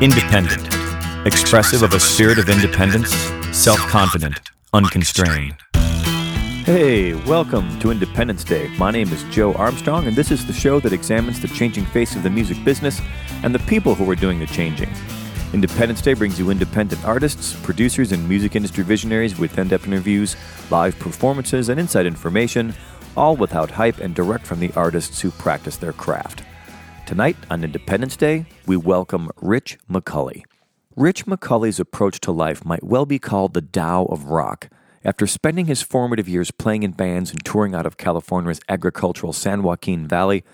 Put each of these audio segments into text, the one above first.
Independent. Expressive of a spirit of independence, self confident, unconstrained. Hey, welcome to Independence Day. My name is Joe Armstrong, and this is the show that examines the changing face of the music business and the people who are doing the changing. Independence Day brings you independent artists, producers, and music industry visionaries with in depth interviews, live performances, and inside information, all without hype and direct from the artists who practice their craft. Tonight on Independence Day, we welcome Rich McCulley. Rich McCulley's approach to life might well be called the Tao of rock. After spending his formative years playing in bands and touring out of California's agricultural San Joaquin Valley,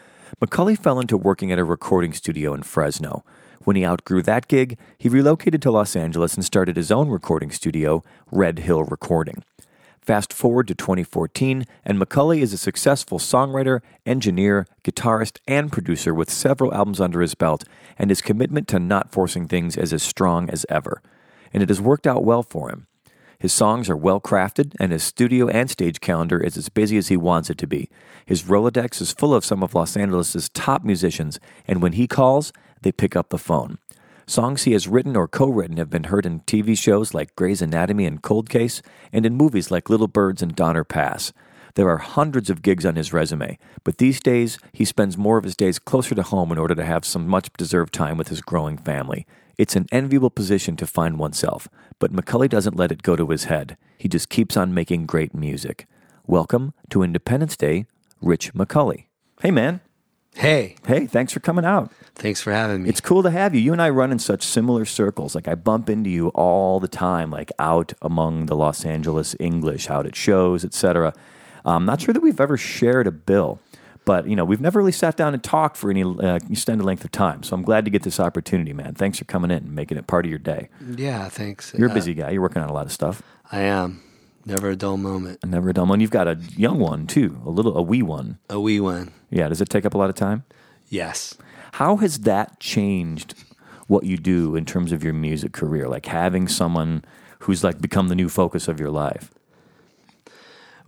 McCulley fell into working at a recording studio in Fresno. When he outgrew that gig, he relocated to Los Angeles and started his own recording studio, Red Hill Recording. Fast forward to 2014, and McCulley is a successful songwriter, engineer, guitarist, and producer with several albums under his belt, and his commitment to not forcing things is as strong as ever. And it has worked out well for him. His songs are well crafted, and his studio and stage calendar is as busy as he wants it to be. His Rolodex is full of some of Los Angeles' top musicians, and when he calls, they pick up the phone. Songs he has written or co written have been heard in TV shows like Grey's Anatomy and Cold Case, and in movies like Little Birds and Donner Pass. There are hundreds of gigs on his resume, but these days he spends more of his days closer to home in order to have some much deserved time with his growing family. It's an enviable position to find oneself, but McCulley doesn't let it go to his head. He just keeps on making great music. Welcome to Independence Day, Rich McCulley. Hey, man. Hey, Hey, thanks for coming out. thanks for having me. It's cool to have you. You and I run in such similar circles. Like I bump into you all the time, like out among the Los Angeles English, out at shows, etc. I'm not sure that we've ever shared a bill, but you know we've never really sat down and talked for any uh, extended length of time. So I'm glad to get this opportunity, man. Thanks for coming in and making it part of your day. yeah, thanks. You're a Uh, busy guy. You're working on a lot of stuff. I am. Never a dull moment. Never a dull one. You've got a young one too, a little, a wee one. A wee one. Yeah. Does it take up a lot of time? Yes. How has that changed what you do in terms of your music career? Like having someone who's like become the new focus of your life.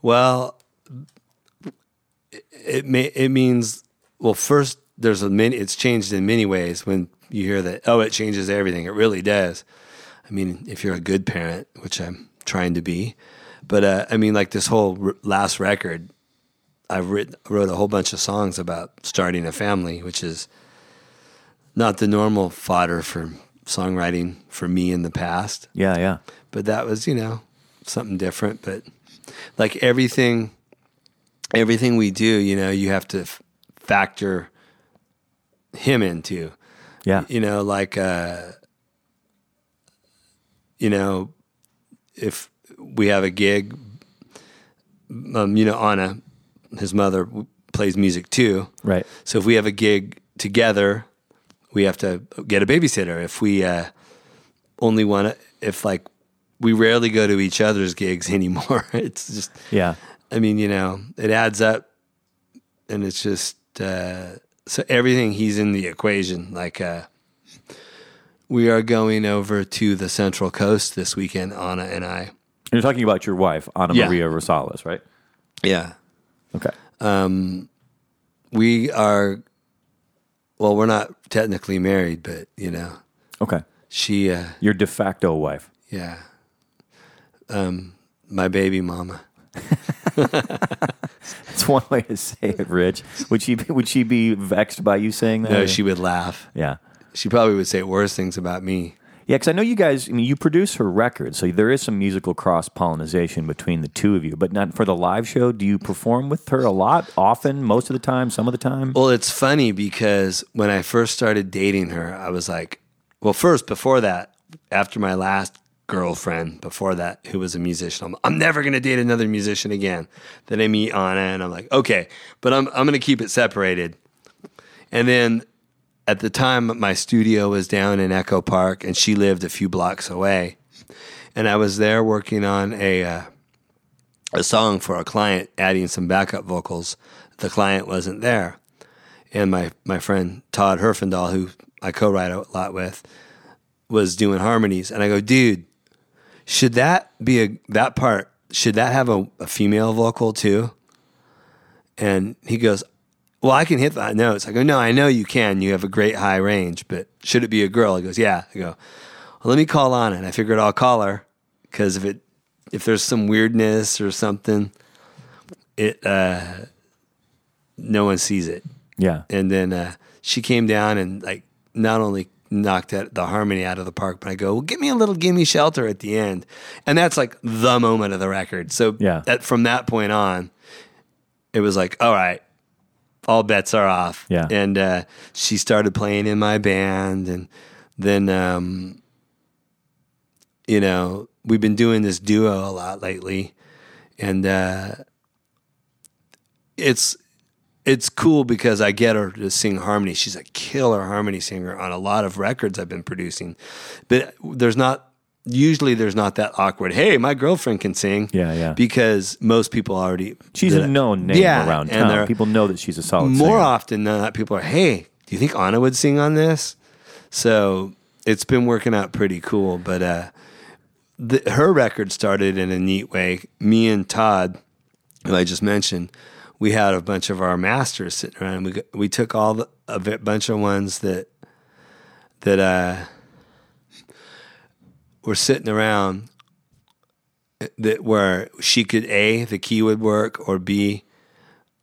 Well, it it, may, it means well. First, there's a many. It's changed in many ways. When you hear that, oh, it changes everything. It really does. I mean, if you're a good parent, which I'm trying to be, but uh, I mean, like this whole r- last record, I've written wrote a whole bunch of songs about starting a family, which is not the normal fodder for songwriting for me in the past. Yeah, yeah. but that was you know something different but like everything everything we do you know you have to f- factor him into Yeah. you know like uh you know if we have a gig um you know anna his mother w- plays music too Right. so if we have a gig together, we have to get a babysitter. If we uh, only want to, if like we rarely go to each other's gigs anymore, it's just, Yeah. I mean, you know, it adds up, and it's just uh, so everything he's in the equation. Like uh, we are going over to the Central Coast this weekend, Anna and I. You're talking about your wife, Ana Yeah. Maria Rosales, right? Yeah, Okay. we are. Well, we're not technically married, but you know, Okay. she. Uh, Your de facto wife. Yeah. Um, my baby mama. That's one way to say it, Rich. Would she be, would she be vexed by you saying that? No, she would laugh. Yeah. She probably would say worse things about me. Yeah, because I know you guys. I mean, you produce her records, so there is some musical cross pollination between the two of you. But not for the live show. Do you perform with her a lot, often, most of the time, some of the time? Well, it's funny because when I first started dating her, I was like, well, first, before that, after my last girlfriend, before that, who was a musician, I'm, I'm never going to date another musician again. Then I meet Anna and I'm like, okay, but I'm, I'm going to keep it separated. And then at the time, my studio was down in Echo Park and she lived a few blocks away. And I was there working on a, uh, a song for a client, adding some backup vocals. The client wasn't there and my my friend Todd Herfindahl, who I co-write a lot with, was doing harmonies, and I go, dude, should that be a that part? Should that have a, a female vocal too? And he goes, well, I can hit the notes. I go, no, I know you can. You have a great high range, but should it be a girl? He goes, yeah. I go, well, let me call on it. I figured I'll call her because if it if there's some weirdness or something, it uh, no one sees it. Yeah. And then uh, she came down and like not only knocked at the harmony out of the park, but I go, well, give me a little gimme shelter at the end, and that's like the moment of the record. So Yeah. that, from that point on, it was like, all right, all bets are off. Yeah. And uh, she started playing in my band, and then um, you know we've been doing this duo a lot lately, and uh, it's it's cool because I get her to sing harmony. She's a killer harmony singer on a lot of records I've been producing, but there's not usually there's not that awkward. Hey, my girlfriend can sing. Yeah, yeah. Because most people already She's a known name Yeah, around and town. People know that she's a solid more singer. often than not, people are, hey, do you think Anna would sing on this? So it's been working out pretty cool. But uh, the, her record started in a neat way. Me and Todd, who I just mentioned, we had a bunch of our masters sitting around. We we took all the, a bunch of ones that that uh, were sitting around that where she could a the key would work or b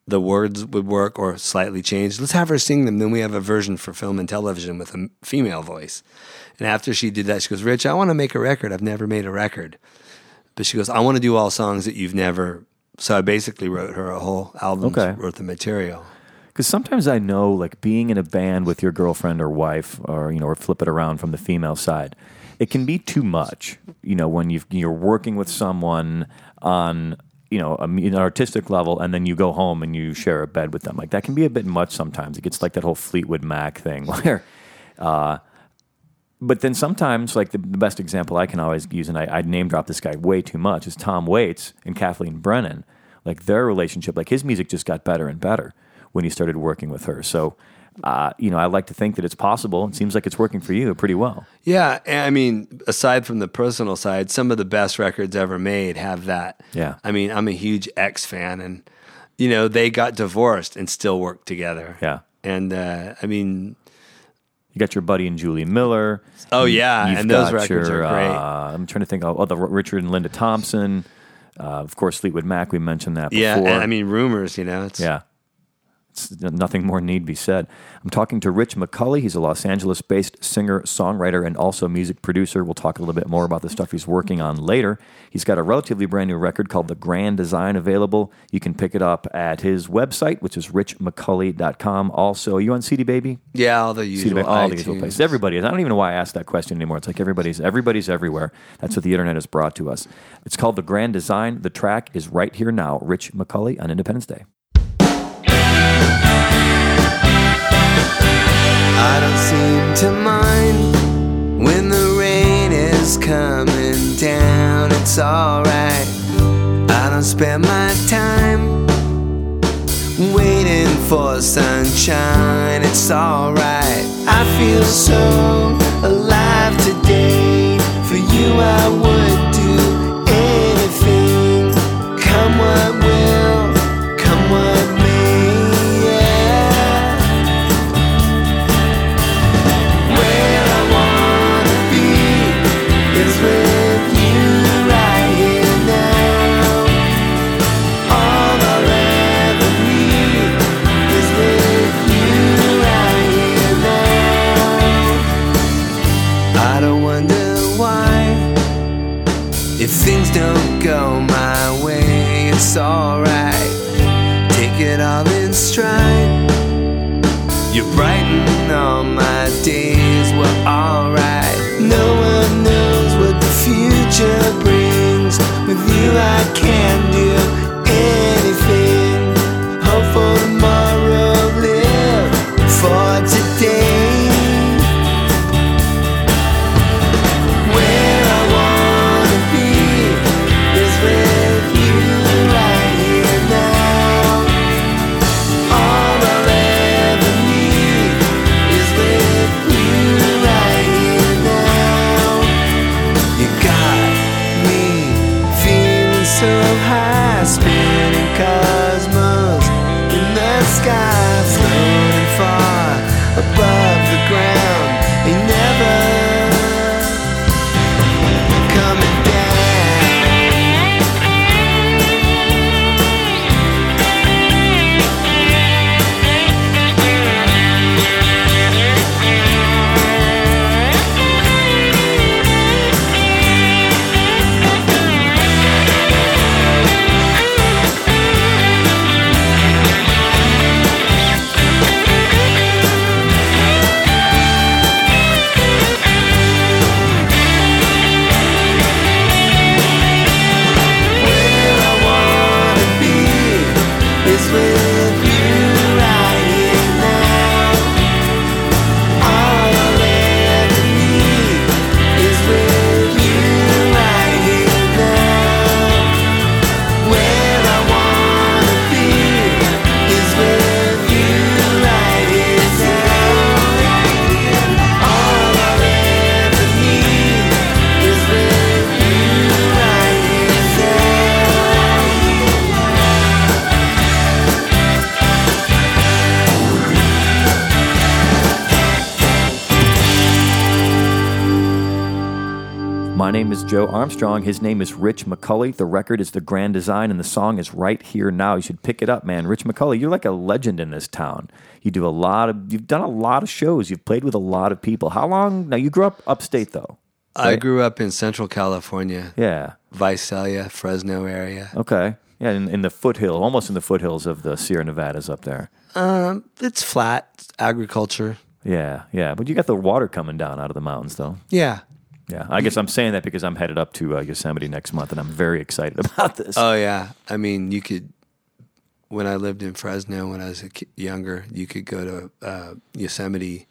the words would work or slightly change. Let's have her sing them. Then we have a version for film and television with a female voice. And after she did that, she goes, Rich, I want to make a record. I've never made a record. But she goes, I want to do all songs that you've never. So I basically wrote her a whole album, Okay. worth of material. Because sometimes I know, like being in a band with your girlfriend or wife, or you know, or flip it around from the female side, it can be too much. You know, when you've, you're working with someone on you know a, an artistic level, and then you go home and you share a bed with them. Like that can be a bit much sometimes. It gets like that whole Fleetwood Mac thing where. Uh, but then sometimes, like the, the best example I can always use, and I, I name drop this guy way too much, is Tom Waits and Kathleen Brennan. Like their relationship, like his music just got better and better when he started working with her. So, uh, you know, I like to think that it's possible. It seems like it's working for you pretty well. Yeah. I mean, aside from the personal side, some of the best records ever made have that. Yeah. I mean, I'm a huge X fan, and, you know, they got divorced and still worked together. Yeah. And, uh, I mean, You got your buddy and Julie Miller. Oh, yeah, You've and those records your, are great. Uh, I'm trying to think of oh, the Richard and Linda Thompson. Uh, of course, Fleetwood Mac. We mentioned that before. yeah. And, I mean, rumors, you know, it's, Yeah. Nothing more need be said. I'm talking to Rich McCulley. He's a Los Angeles based singer, songwriter, and also music producer. We'll talk a little bit more about the stuff he's working on later. He's got a relatively brand new record called The Grand Design available. You can pick it up at his website, which is richmcculley.com. Also, you on CD Baby? Yeah, all the CD usual. Baby, all the usual places. Everybody is. I don't even know why I asked that question anymore. It's like everybody's everybody's everywhere. That's what the internet has brought to us. It's called The Grand Design. The track is right here now. Rich McCulley on Independence Day. I don't seem to mind when the rain is coming down. It's alright. I don't spend my time waiting for sunshine. It's alright. I feel so alive today. For you, I would Joe Armstrong. His name is Rich McCulley. The record is The Grand Design, and the song is Right Here Now. You should pick it up, man. Rich McCulley, you're like a legend in this town. You do a lot of, you've done a lot of shows. You've played with a lot of people. How long? Now, you grew up upstate, though. I grew up in Central California, Yeah. Visalia, Fresno area. Okay. Yeah, in, in the foothill, almost in the foothills of the Sierra Nevadas up there. Um, it's flat it's agriculture. Yeah, yeah. But you got the water coming down out of the mountains, though. Yeah. Yeah. I guess I'm saying that because I'm headed up to uh, Yosemite next month, and I'm very excited about this. Oh yeah. I mean, you could. When I lived in Fresno when I was younger, you could go to uh, Yosemite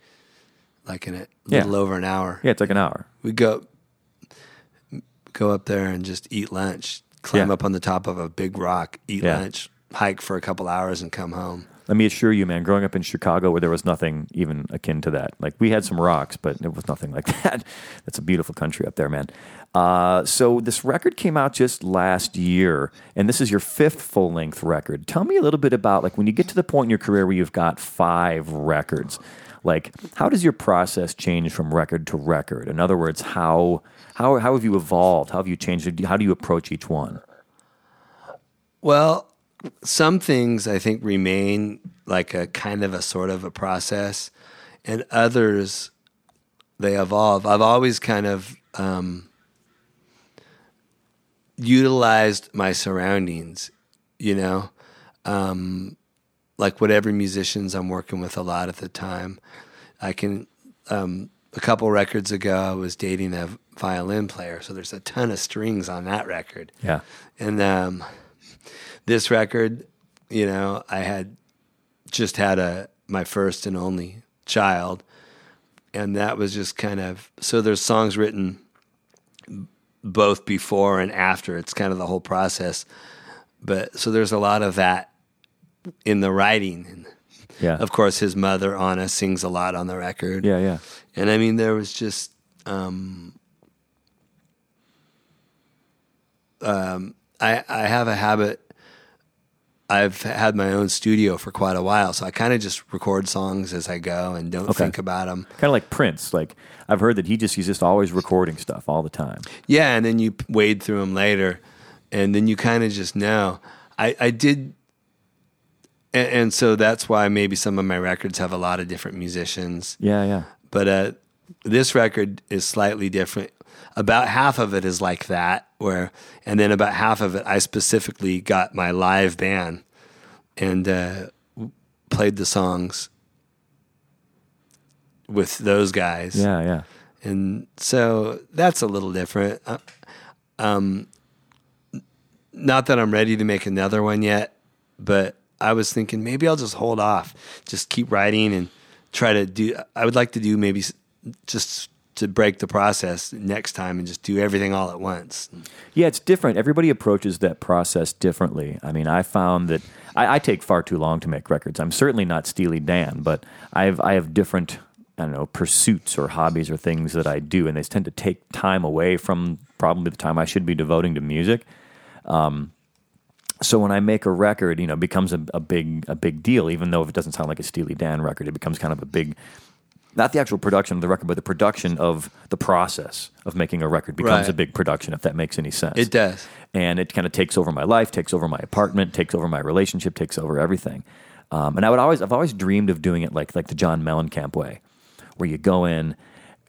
like in a Yeah. little over an hour. yeah, it's like an hour. We go go up there and just eat lunch, climb Yeah. up on the top of a big rock, eat Yeah. lunch, hike for a couple hours, and come home. Let me assure you, man, growing up in Chicago where there was nothing even akin to that. Like we had some rocks, but it was nothing like that. That's a beautiful country up there, man. Uh, so this record came out just last year, and this is your fifth full length record. Tell me a little bit about like when you get to the point in your career where you've got five records. Like, how does your process change from record to record? In other words, how how how have you evolved? How have you changed? How do you approach each one? Well, some things I think remain like a kind of a sort of a process, and others they evolve. I've always kind of um, utilized my surroundings, you know, um, like whatever musicians I'm working with a lot at the time. I can. Um, a couple records ago, I was dating a violin player, so there's a ton of strings on that record. Yeah, And um, this record, you know, I had just had a my first and only child, and that was just kind of so. There's songs written both before and after. It's kind of the whole process, but so there's a lot of that in the writing. And yeah, of course, his mother Anna sings a lot on the record. yeah, yeah. And I mean, there was just, um, um, I, I have a habit. I've had my own studio for quite a while, so I kind of just record songs as I go and don't Okay. think about them. Kind of like Prince. Like I've heard that he just he's just always recording stuff all the time. Yeah, and then you wade through them later, and then you kind of just know. I, I did, and, and so that's why maybe some of my records have a lot of different musicians. Yeah, yeah. but uh, this record is slightly different. About half of it is like that, where, and then about half of it, I specifically got my live band and uh, played the songs with those guys. Yeah, yeah. And so that's a little different. Uh, Um, not that I'm ready to make another one yet, but I was thinking maybe I'll just hold off, just keep writing and try to do. I would like to do maybe just to break the process next time and just do everything all at once. Yeah, it's different. Everybody approaches that process differently. I mean, I found that I, I take far too long to make records. I'm certainly not Steely Dan, but I've I have different I don't know pursuits or hobbies or things that I do, and they tend to take time away from probably the time I should be devoting to music. Um, so when I make a record, you know, it becomes a, a big a big deal. Even though if it doesn't sound like a Steely Dan record, it becomes kind of a big not the actual production of the record, but the production of the process of making a record becomes Right. a big production. If that makes any sense, It does. and it kind of takes over my life, takes over my apartment, takes over my relationship, takes over everything. Um, and I would always, I've always dreamed of doing it like like the John Mellencamp way, where you go in,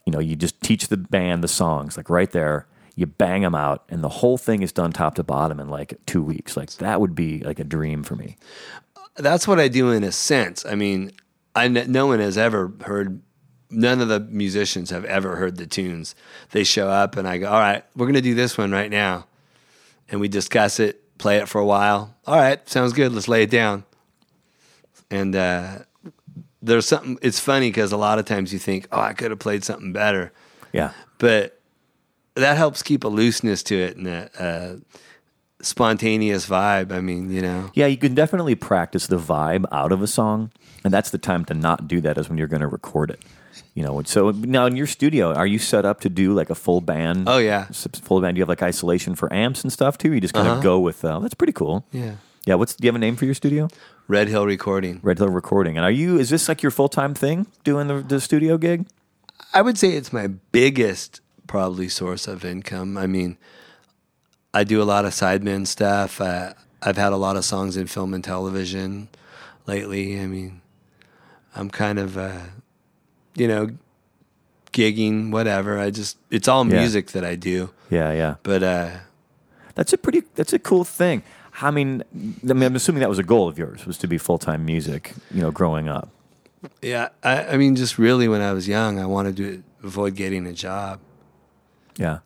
you know, you just teach the band the songs like right there, you bang them out, and the whole thing is done top to bottom in like two weeks. Like that would be like a dream for me. That's what I do in a sense. I mean, I no one has ever heard. None of the musicians have ever heard the tunes. They show up and I go, "All right, we're going to do this one right now," and we discuss it, play it for a while. All right, sounds good. Let's lay it down. And uh, there's something. It's funny because a lot of times you think, "Oh, I could have played something better," Yeah, but that helps keep a looseness to it and a, a spontaneous vibe. I mean, you know. yeah, you can definitely practice the vibe out of a song, and that's the time to not do that is when you're going to record it. You know, so now in your studio, are you set up to do like a full band? Oh, yeah. full band. Do you have like isolation for amps and stuff too? You just kind Uh-huh. of go with. Uh, that's pretty cool. Yeah. Yeah. What's do you have a name for your studio? Red Hill Recording. Red Hill Recording. And are you? Is this like your full time thing doing the, the studio gig? I would say it's my biggest probably source of income. I mean, I do a lot of sideman stuff. Uh, I've had a lot of songs in film and television lately. I mean, I'm kind of, uh, you know, gigging, whatever. I just, it's all Yeah. music that I do. Yeah, yeah. But uh, That's a pretty. That's a cool thing. I mean, I mean, I'm assuming that was a goal of yours was to be full time music. You know, growing up. yeah, I, I mean, just really when I was young, I wanted to avoid getting a job. Yeah.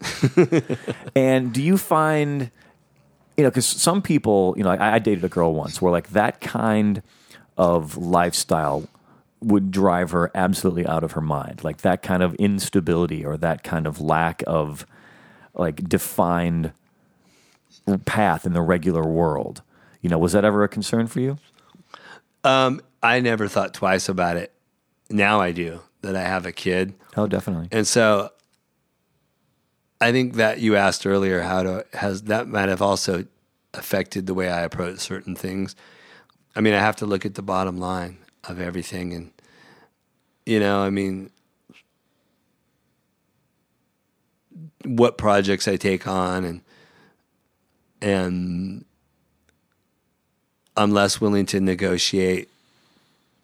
and do you find, you know, because some people, you know, I, I dated a girl once where like that kind of lifestyle would drive her absolutely out of her mind. Like that kind of instability or that kind of lack of like defined path in the regular world. You know, was that ever a concern for you? Um, I never thought twice about it. Now I do that I have a kid. Oh, definitely. And so I think that you asked earlier how to has that might have also affected the way I approach certain things. I mean, I have to look at the bottom line of everything and you know, I mean what projects I take on and and I'm less willing to negotiate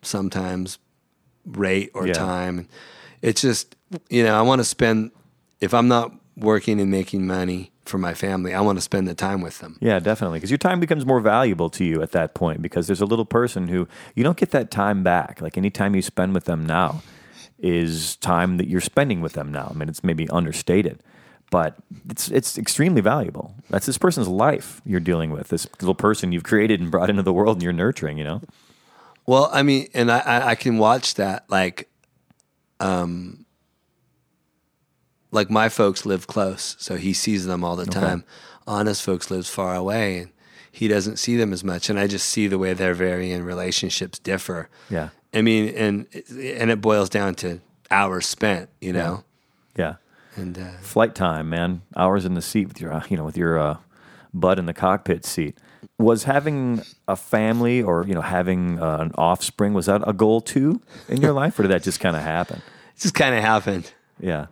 sometimes rate or Yeah. time. It's just, you know, I want to spend, if I'm not working and making money for my family, I want to spend the time with them. Yeah, definitely. Because your time becomes more valuable to you at that point because there's a little person who you don't get that time back. Like any time you spend with them now is time that you're spending with them now. I mean, it's maybe understated, but it's it's extremely valuable. That's this person's life you're dealing with. This little person you've created and brought into the world and you're nurturing. You know. Well, I mean, and I, I, I can watch that like, um, like my folks live close, so he sees them all the time. Anna's folks lives far away, and he doesn't see them as much. And I just see the way their varying relationships differ. Yeah. I mean, and and it boils down to hours spent, you know. Yeah. And uh, Flight time, man. Hours in the seat with your, uh, you know, with your uh, butt in the cockpit seat. Was having a family or you know having uh, an offspring was that a goal too in your life, or did that just kind of happen? it just kind of happened. Yeah,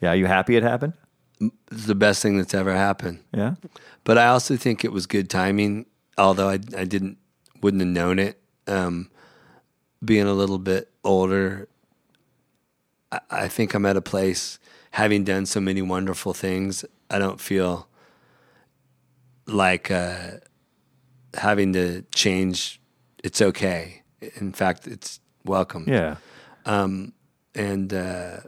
yeah. Are you happy it happened? It's the best thing that's ever happened. Yeah, But I also think it was good timing, although I, I didn't wouldn't have known it. Um, being a little bit older, I, I think I'm at a place having done so many wonderful things. I don't feel like uh, having to change. It's okay. In fact, it's welcome. yeah, And uh,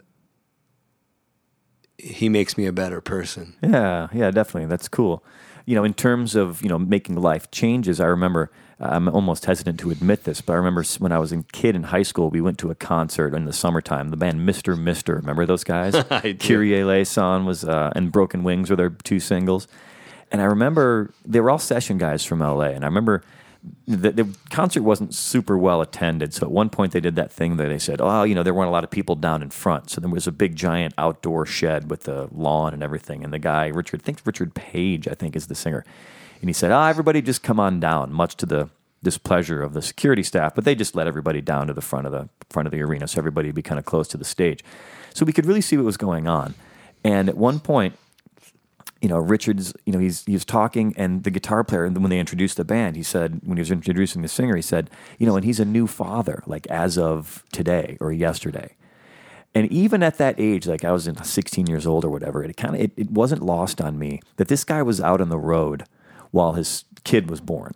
he makes me a better person. yeah, yeah. Definitely, that's cool. You know, in terms of you know making life changes, I remember. I'm almost hesitant to admit this, but I remember when I was a kid in high school, we went to a concert in the summertime. The band Mister Mister, remember those guys? Kyrie Eleison was, uh, and Broken Wings were their two singles. And I remember they were all session guys from LA. And I remember the, the concert wasn't super well attended. So at one point they did that thing that they said, oh, you know, there weren't a lot of people down in front. So there was a big giant outdoor shed with the lawn and everything. And the guy, Richard, I think Richard Page, I think is the singer. And he said, oh, everybody just come on down, much to the displeasure of the security staff. But they just let everybody down to the front of the front of the arena. So everybody would be kind of close to the stage. So we could really see what was going on. And at one point, you know, Richard's, you know, he's he was talking, and the guitar player, and when they introduced the band, he said, when he was introducing the singer, he said, you know, and he's a new father, like as of today or yesterday. And even at that age, like I was in 16 years old or whatever, it kind of it, it wasn't lost on me that this guy was out on the road while his kid was born.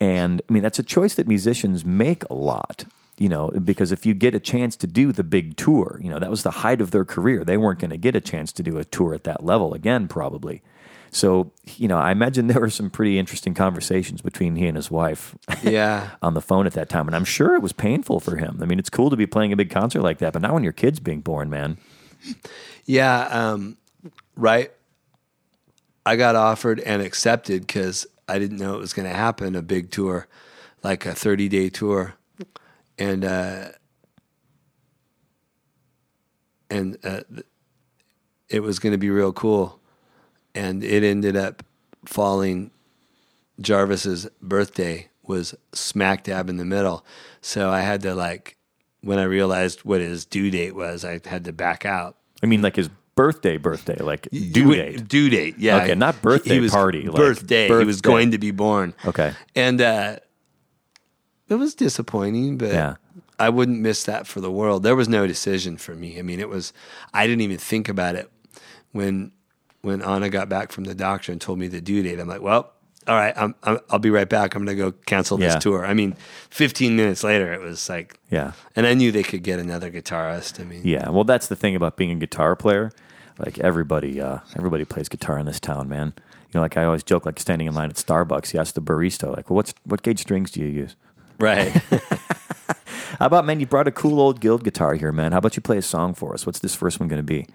And I mean, that's a choice that musicians make a lot, you know, because if you get a chance to do the big tour, you know, that was the height of their career. They weren't going to get a chance to do a tour at that level again, probably. So, you know, I imagine there were some pretty interesting conversations between he and his wife Yeah. on the phone at that time. And I'm sure it was painful for him. I mean, it's cool to be playing a big concert like that, but not when your kid's being born, man. Yeah, um, right. I got offered and accepted because I didn't know it was going to happen a big tour, like a 30 day tour. And, uh, and uh, it was going to be real cool. And it ended up falling. Jarvis's birthday was smack dab in the middle. So I had to, like, when I realized what his due date was, I had to back out. I mean, like his birthday, birthday, like due date. Due date, yeah. Okay, not birthday He was- party, like birthday. He was going to be born. Okay. And uh, it was disappointing, but Yeah. I wouldn't miss that for the world. There was no decision for me. I mean, it was. I didn't even think about it when when Anna got back from the doctor and told me the due date. I'm like, well, all right, I'm, I'm, I'll be right back. I'm going to go cancel this Yeah. tour. I mean, 15 minutes later, it was like, Yeah. and I knew they could get another guitarist. I mean, Yeah, well, that's the thing about being a guitar player. Like everybody, uh, everybody plays guitar in this town, man. You know, like I always joke, like standing in line at Starbucks, you ask the barista, like, "Well, what's what gauge strings do you use?" Right. How about, man? You brought a cool old Guild guitar here, man. How about you play a song for us? What's this first one going to be?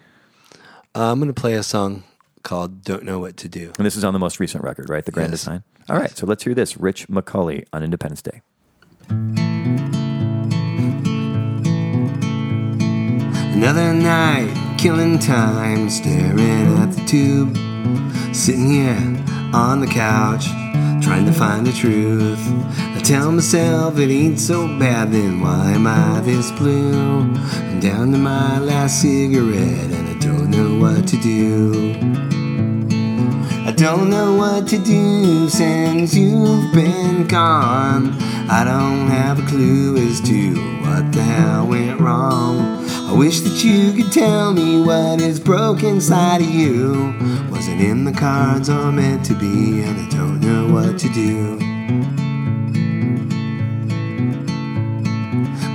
Uh, I'm going to play a song called "Don't Know What to Do." And this is on the most recent record, right? The Grand Yes. Design. All right, so let's hear this. Rich McCulley on Independence Day. Another night, killing time, staring at the tube. Sitting here on the couch, trying to find the truth. I tell myself it ain't so bad, then why am I this blue? I'm down to my last cigarette, and I don't know what to do. I don't know what to do since you've been gone. I don't have a clue as to what the hell went wrong. I wish that you could tell me what is broke inside of you. Wasn't in the cards or meant to be, and I don't know what to do.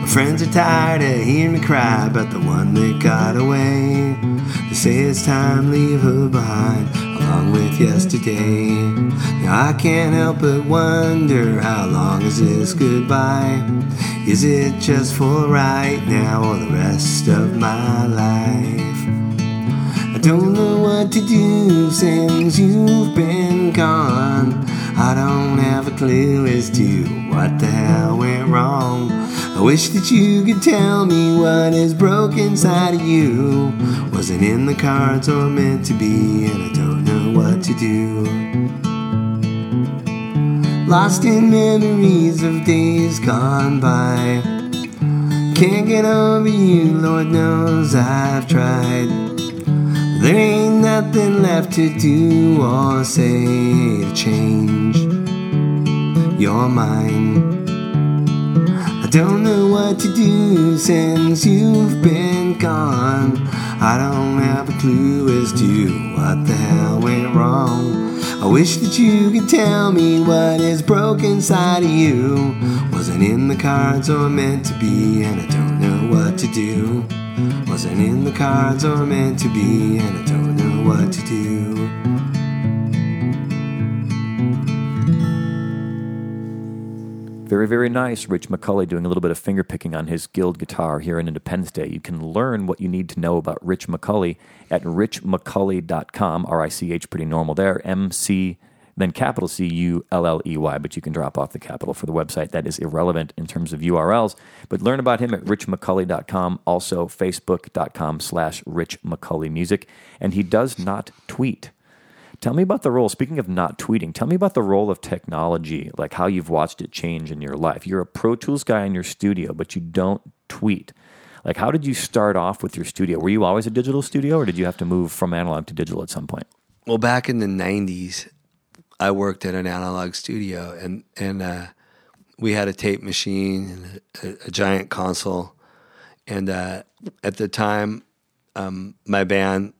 My friends are tired of hearing me cry about the one that got away. Say it's time leave her behind, along with yesterday. Now I can't help but wonder how long is this goodbye? Is it just for right now or the rest of my life? I don't know what to do since you've been gone. I don't have a clue as to what the hell went wrong. I wish that you could tell me what is broke inside of you. Wasn't in the cards or meant to be, and I don't know what to do. Lost in memories of days gone by. Can't get over you, Lord knows I've tried. There ain't nothing left to do or say to change your mind. I don't know what to do since you've been gone. I don't have a clue as to what the hell went wrong. I wish that you could tell me what is broken inside of you. Wasn't in the cards or meant to be, and I don't know what to do. Wasn't in the cards or meant to be, and I don't know what to do. Very, very nice. Rich McCulley doing a little bit of finger picking on his Guild guitar here in Independence Day. You can learn what you need to know about Rich McCulley at richmcculley.com. R I C H, pretty normal there. M C, then capital C U L L E Y, but you can drop off the capital for the website. That is irrelevant in terms of URLs. But learn about him at richmcculley.com, also facebook.com slash richmcculleymusic. And he does not tweet. Tell me about the role. Speaking of not tweeting, tell me about the role of technology, like how you've watched it change in your life. You're a Pro Tools guy in your studio, but you don't tweet. Like, how did you start off with your studio? Were you always a digital studio, or did you have to move from analog to digital at some point? Well, back in the '90s, I worked at an analog studio, and and uh, we had a tape machine and a, a giant console. And uh, at the time, um, my band,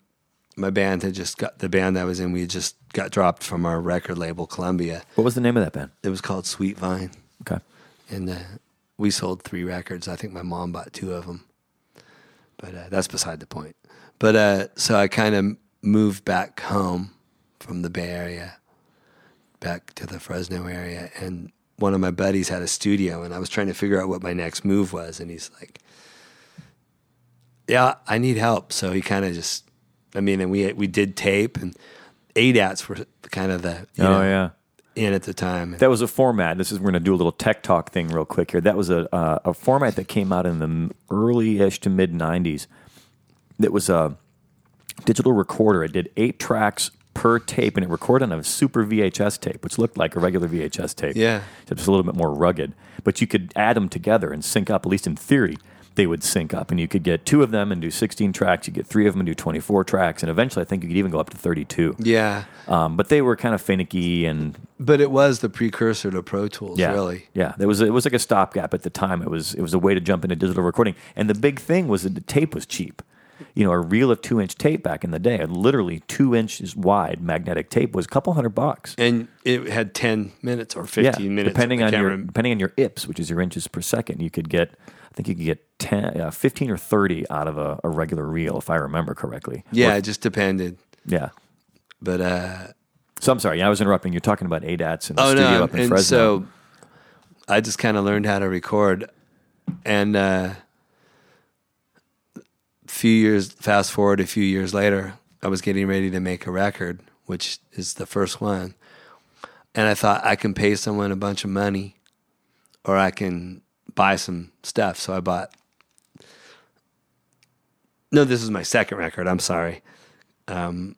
my band had just got the band I was in. We had just got dropped from our record label, Columbia. What was the name of that band? It was called Sweet Vine, Okay. and uh, we sold three records. I think my mom bought two of them, but uh, that's beside the point. But uh, so I kind of moved back home from the Bay Area, back to the Fresno area, and one of my buddies had a studio, and I was trying to figure out what my next move was, and he's like, "Yeah, I need help." So he kind of just, I mean, and we we did tape, and ADATs were kind of the you oh know, yeah. in at the time. That was a format. This is we're going to do a little tech talk thing real quick here. That was a uh, a format that came out in the early-ish to mid '90s. That was a digital recorder. It did eight tracks per tape, and it recorded on a super VHS tape, which looked like a regular VHS tape. Yeah. except it's a little bit more rugged. But you could add them together and sync up, at least in theory. They would sync up, and you could get two of them and do 16 tracks. You get three of them and do 24 tracks, and eventually, I think you could even go up to 32. Yeah. Um, but they were kind of finicky and But it was the precursor to Pro Tools, yeah, really. yeah. There was it was like a stopgap at the time. It was it was a way to jump into digital recording, and the big thing was that the tape was cheap. You know, a reel of two inch tape back in the day, literally two inches wide magnetic tape was a couple hundred bucks. And it had 10 minutes or 15 minutes. depending on your depending on your IPS, which is your inches per second, you could get. I think you could get 10, uh, 15 or thirty out of a, a regular reel, if I remember correctly. Yeah, Or- it just depended. yeah. But uh, So I'm sorry, I was interrupting. You're talking about ADATs and the oh studio no, up in and Fresno. so I just kind of learned how to record, and uh, a few years fast forward a few years later, I was getting ready to make a record, which is the first one, and I thought I can pay someone a bunch of money, or I can buy some stuff. So I bought. No, this is my second record. I'm sorry. Um,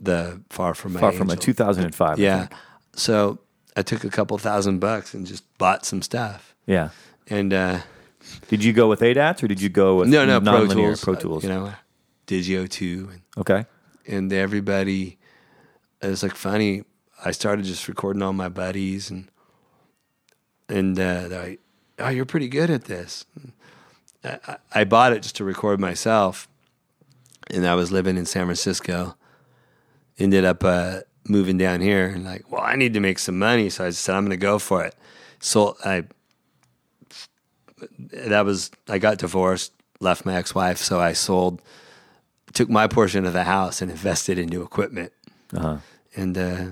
the Far From My Far from a Angel. 2005. Yeah. think. So I took a couple thousand bucks and just bought some stuff. Yeah. And uh, Did you go with ADATs or did you go with no, no, Pro Tools, Pro uh, Tools. you know, Digio two, and, Okay. and everybody. It was like funny. I started just recording all my buddies, and and uh, they're like, "Oh, you're pretty good at this." I, I- bought it just to record myself, and I was living in San Francisco. Ended up uh, moving down here, and like, well, I need to make some money, so I said I'm going to go for it. So I that was I got divorced, left my ex-wife, so I sold, took my portion of the house and invested into equipment, Uh-huh. and uh,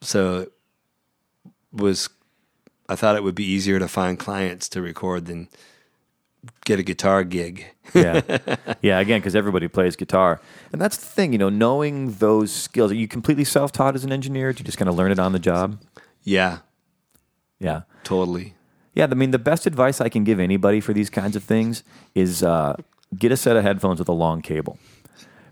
so it was. I thought it would be easier to find clients to record than get a guitar gig. Yeah. yeah, again, because everybody plays guitar. And that's the thing, you know, knowing those skills. Are you completely self taught as an engineer? Do you just kind of learn it on the job? yeah, Yeah. totally. Yeah, I mean, the best advice I can give anybody for these kinds of things is uh, get a set of headphones with a long cable.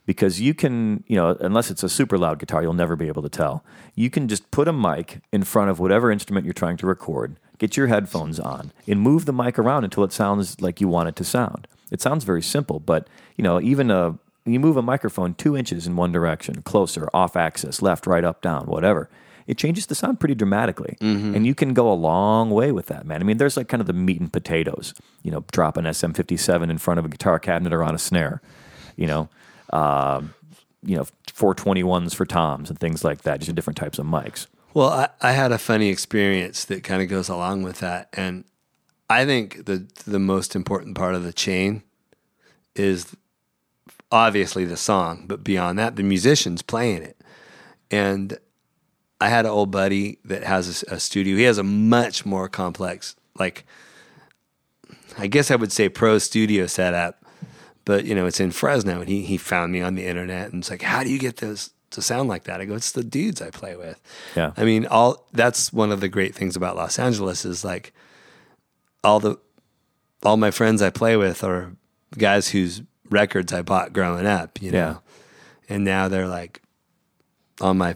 Because you can, you know, unless it's a super loud guitar, you'll never be able to tell. You can just put a mic in front of whatever instrument you're trying to record, get your headphones on, and move the mic around until it sounds like you want it to sound. It sounds very simple, but, you know, even a, you move a microphone two inches in one direction, closer, off axis, left, right, up, down, whatever it changes the sound pretty dramatically. Mm-hmm. And you can go a long way with that, man. I mean, there's like kind of the meat and potatoes, you know, drop an SM57 in front of a guitar cabinet or on a snare, you know, um, you know, 421s for toms and things like that, just different types of mics. Well, I, I had a funny experience that kind of goes along with that, and I think the the most important part of the chain is obviously the song, but beyond that, the musicians playing it. And I had an old buddy that has a, a studio. He has a much more complex, like I guess I would say pro studio setup, but you know it's in Fresno. And he he found me on the internet and it's like, how do you get those to sound like that? I go, it's the dudes I play with. Yeah. I mean, all that's one of the great things about Los Angeles is like all the all my friends I play with are guys whose records I bought growing up, you know. Yeah. And now they're like on my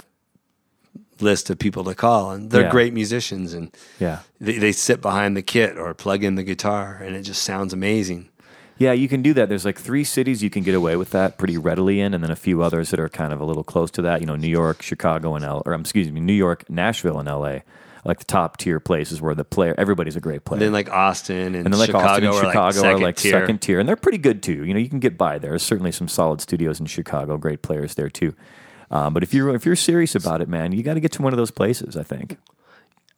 list of people to call and they're Yeah. great musicians and Yeah. they, they sit behind the kit or plug in the guitar and it just sounds amazing. Yeah, you can do that. There's like three cities you can get away with that pretty readily in, and then a few others that are kind of a little close to that. You know, New York, Chicago, and L, or um, excuse me, New York, Nashville, and L.A. Like the top tier places where the player, everybody's a great player. And Then like Austin and, and then like Chicago, Austin and are Chicago like second are like tier. second tier, and they're pretty good too. You know, you can get by there. There's certainly some solid studios in Chicago, great players there too. Um, but if you're if you're serious about it, man, you got to get to one of those places. I think.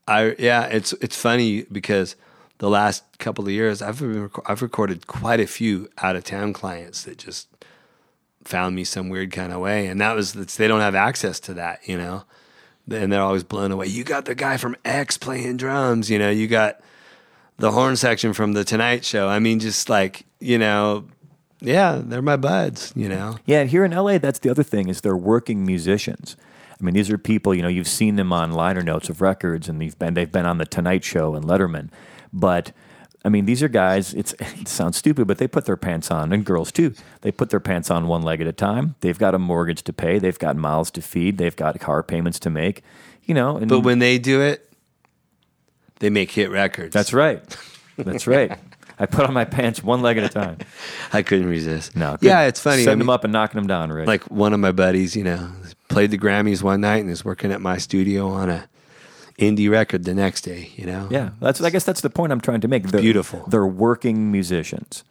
I yeah, it's it's funny because the last couple of years I've rec- I've recorded quite a few out of town clients that just found me some weird kind of way, and that was they don't have access to that, you know, and they're always blown away. You got the guy from X playing drums, you know, you got the horn section from the Tonight Show. I mean, just like you know, yeah, they're my buds, you know. Yeah, and here in LA, that's the other thing is they're working musicians. I mean, these are people you know you've seen them on liner notes of records, and they've been they've been on the Tonight Show and Letterman, but. I mean, these are guys. It's it sounds stupid, but they put their pants on, and girls too. They put their pants on one leg at a time. They've got a mortgage to pay. They've got mouths to feed. They've got car payments to make. You know, and But when they do it, they make hit records. That's right. That's right. I put on my pants one leg at a time. I couldn't resist. No, yeah, it's funny. I Setting them up and knocking them down, Rick. Like one of my buddies, you know, played the Grammys one night and is working at my studio on a indie record the next day. You know. yeah, that's. I guess that's the point I'm trying to make. They're, beautiful. They're working musicians.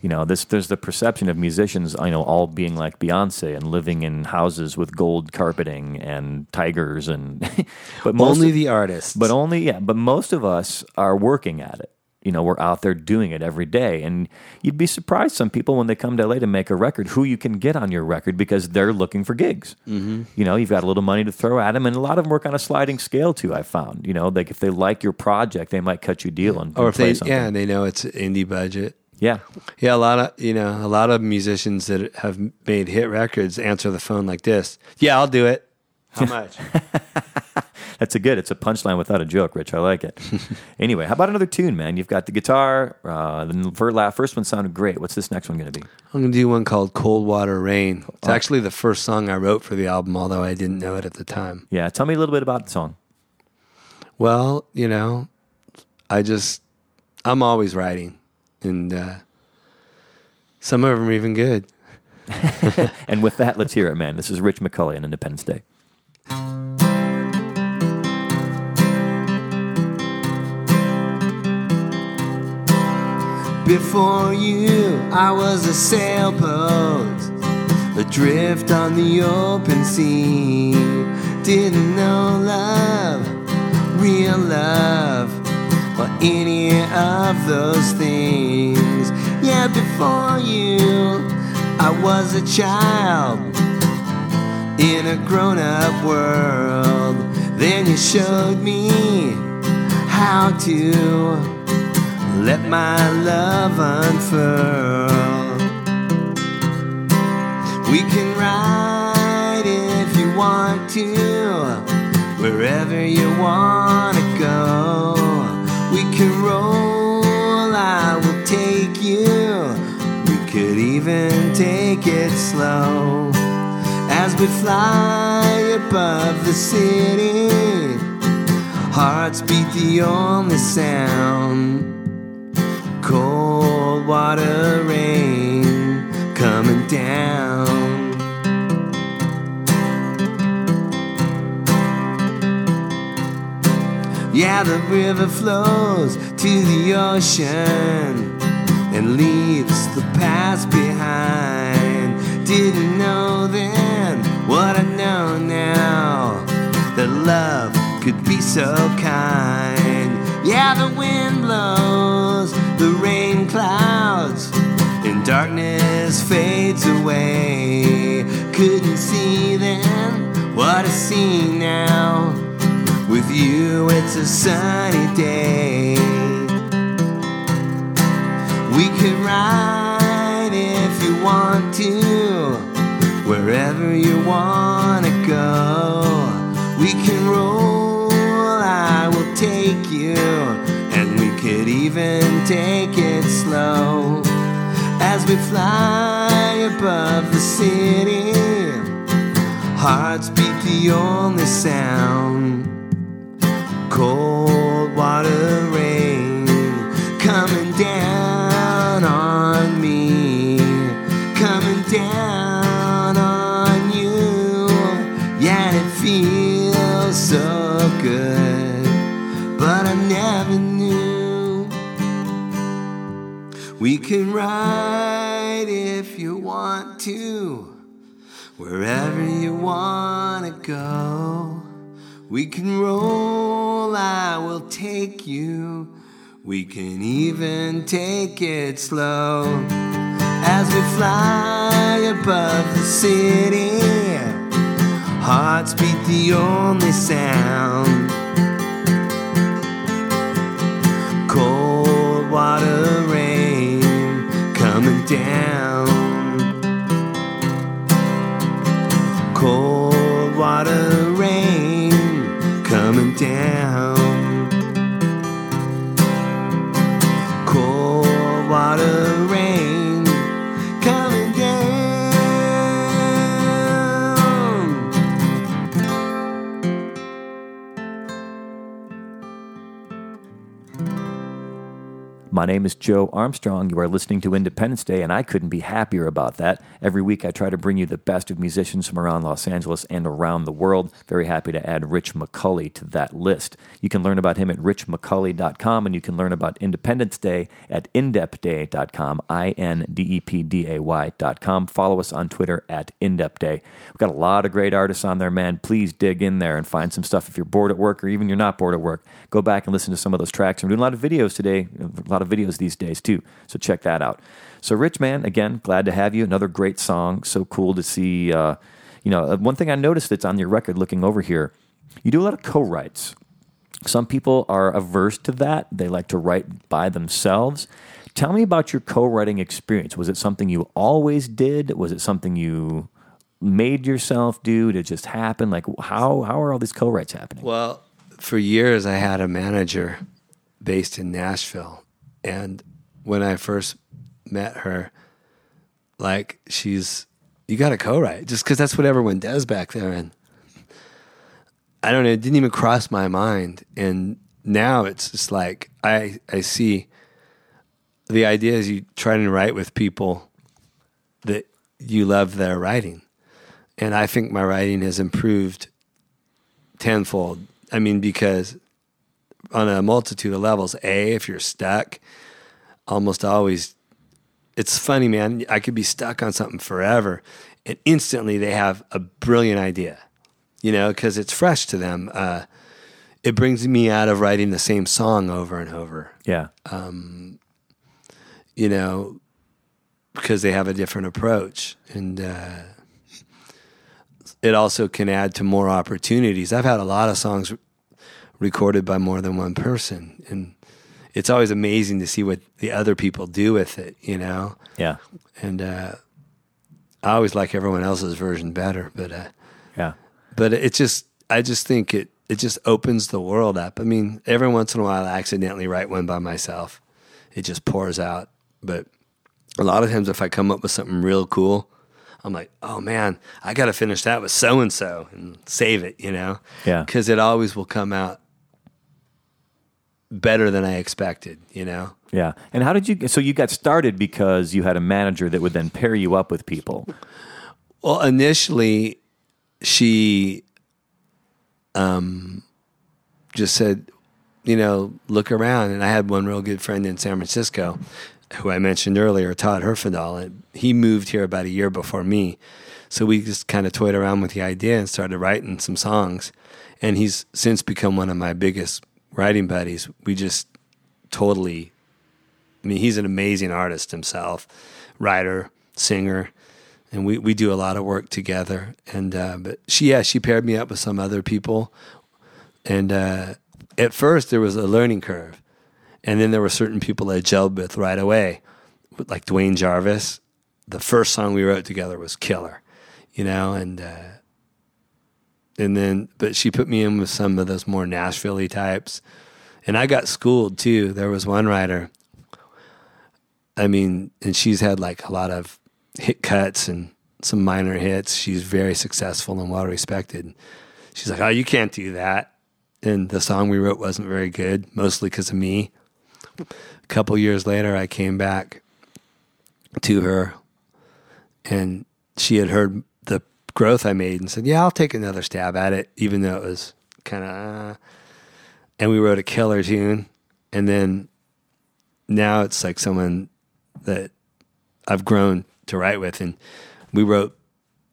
You know, this there's the perception of musicians, I know, all being like Beyonce and living in houses with gold carpeting and tigers and, but Only of- the artists. But only yeah, but most of us are working at it. You know, we're out there doing it every day, and you'd be surprised some people when they come to LA to make a record who you can get on your record because they're looking for gigs. Mm-hmm. You know, you've got a little money to throw at them, and a lot of them work on a sliding scale too. I found, you know, like if they like your project, they might cut you a deal and or if play they, something. yeah, and they know it's indie budget. yeah, Yeah, a lot of you know, a lot of musicians that have made hit records answer the phone like this. Yeah, I'll do it. How much? That's a good. It's a punchline without a joke, Rich. I like it. anyway, how about another tune, man? You've got the guitar. Uh, the first one sounded great. What's this next one going to be? I'm gonna do one called "Cold Water Rain." It's actually the first song I wrote for the album, although I didn't know it at the time. Yeah, tell me a little bit about the song. Well, you know, I just I'm always writing, and uh, some of them are even good. And with that, let's hear it, man. This is Rich McCulley on Independence Day. Before you, I was a sailboat, adrift on the open sea. Didn't know love, real love, or any of those things. Yeah, before you, I was a child in a grown up world. Then you showed me how to let my love unfurl. We can ride if you want to, wherever you want to go. We can roll, I will take you. We could even take it slow we fly above the city. Hearts beat the only sound. Cold water rain coming down. Yeah, the river flows to the ocean and leaves the past behind. Didn't know then love could be so kind. Yeah, the wind blows, the rain clouds, and darkness fades away. Couldn't see then what I see now. With you, it's a sunny day. We could ride if you want to, wherever you want. We can roll, I will take you, and we could even take it slow as we fly above the city. Hearts beat the only sound. Cold water We can ride if you want to, wherever you want to go. We can roll, I will take you. We can even take it slow as we fly above the city. Hearts beat the only sound. Down. Cold water rain coming down. My name is Joe Armstrong. You are listening to Independence Day, and I couldn't be happier about that. Every week, I try to bring you the best of musicians from around Los Angeles and around the world. Very happy to add Rich McCulley to that list. You can learn about him at richmcculley.com, and you can learn about Independence Day at indepday.com, I N D E P D A Y.com. Follow us on Twitter at indepday. We've got a lot of great artists on there, man. Please dig in there and find some stuff if you're bored at work or even you're not bored at work. Go back and listen to some of those tracks. I'm doing a lot of videos today, a lot of videos these days too. So check that out. So, Rich, man, again, glad to have you. Another great song. So cool to see. Uh, you know, uh, one thing I noticed that's on your record looking over here, you do a lot of co writes. Some people are averse to that. They like to write by themselves. Tell me about your co writing experience. Was it something you always did? Was it something you made yourself do? Did it just happen? Like, how, how are all these co writes happening? Well, for years, I had a manager based in Nashville. And when I first met her, like, she's, you got to co write just because that's what everyone does back there. And I don't know, it didn't even cross my mind. And now it's just like, I, I see the idea is you try to write with people that you love their writing. And I think my writing has improved tenfold. I mean, because on a multitude of levels, A, if you're stuck, almost always, it's funny, man. I could be stuck on something forever, and instantly they have a brilliant idea, you know, because it's fresh to them. Uh, it brings me out of writing the same song over and over, Yeah. you know, because they have a different approach. And uh, it also can add to more opportunities. I've had a lot of songs recorded by more than one person. And it's always amazing to see what the other people do with it, you know? yeah. And uh, I always like everyone else's version better. But, uh, Yeah. but it just, I just think it, it just opens the world up. I mean, every once in a while, I accidentally write one by myself. It just pours out. But a lot of times, if I come up with something real cool, I'm like, oh man, I got to finish that with so and so and save it, you know? Yeah. Because it always will come out better than I expected, you know? Yeah. And how did you? So you got started because you had a manager that would then pair you up with people. Well, initially, she um, just said, you know, look around. And I had one real good friend in San Francisco who I mentioned earlier, Todd Herfindahl. And he moved here about a year before me. So we just kind of toyed around with the idea and started writing some songs. And he's since become one of my biggest writing buddies. We just totally, I mean, he's an amazing artist himself, writer, singer and we, we do a lot of work together. And uh, but she yeah she paired me up with some other people, and uh, at first there was a learning curve, and then there were certain people I gelled with right away, like Duane Jarvis. The first song we wrote together was killer, you know, and uh, and then but she put me in with some of those more Nashville types, and I got schooled too. There was one writer. I mean, and she's had like a lot of hit cuts and some minor hits. She's very successful and well respected. She's like, "Oh, you can't do that." And the song we wrote wasn't very good, mostly because of me. A couple years later, I came back to her, and she had heard growth I made and said, "Yeah, I'll take another stab at it," even though it was kind of. Uh, and we wrote a killer tune, and then now it's like someone that I've grown to write with, and we wrote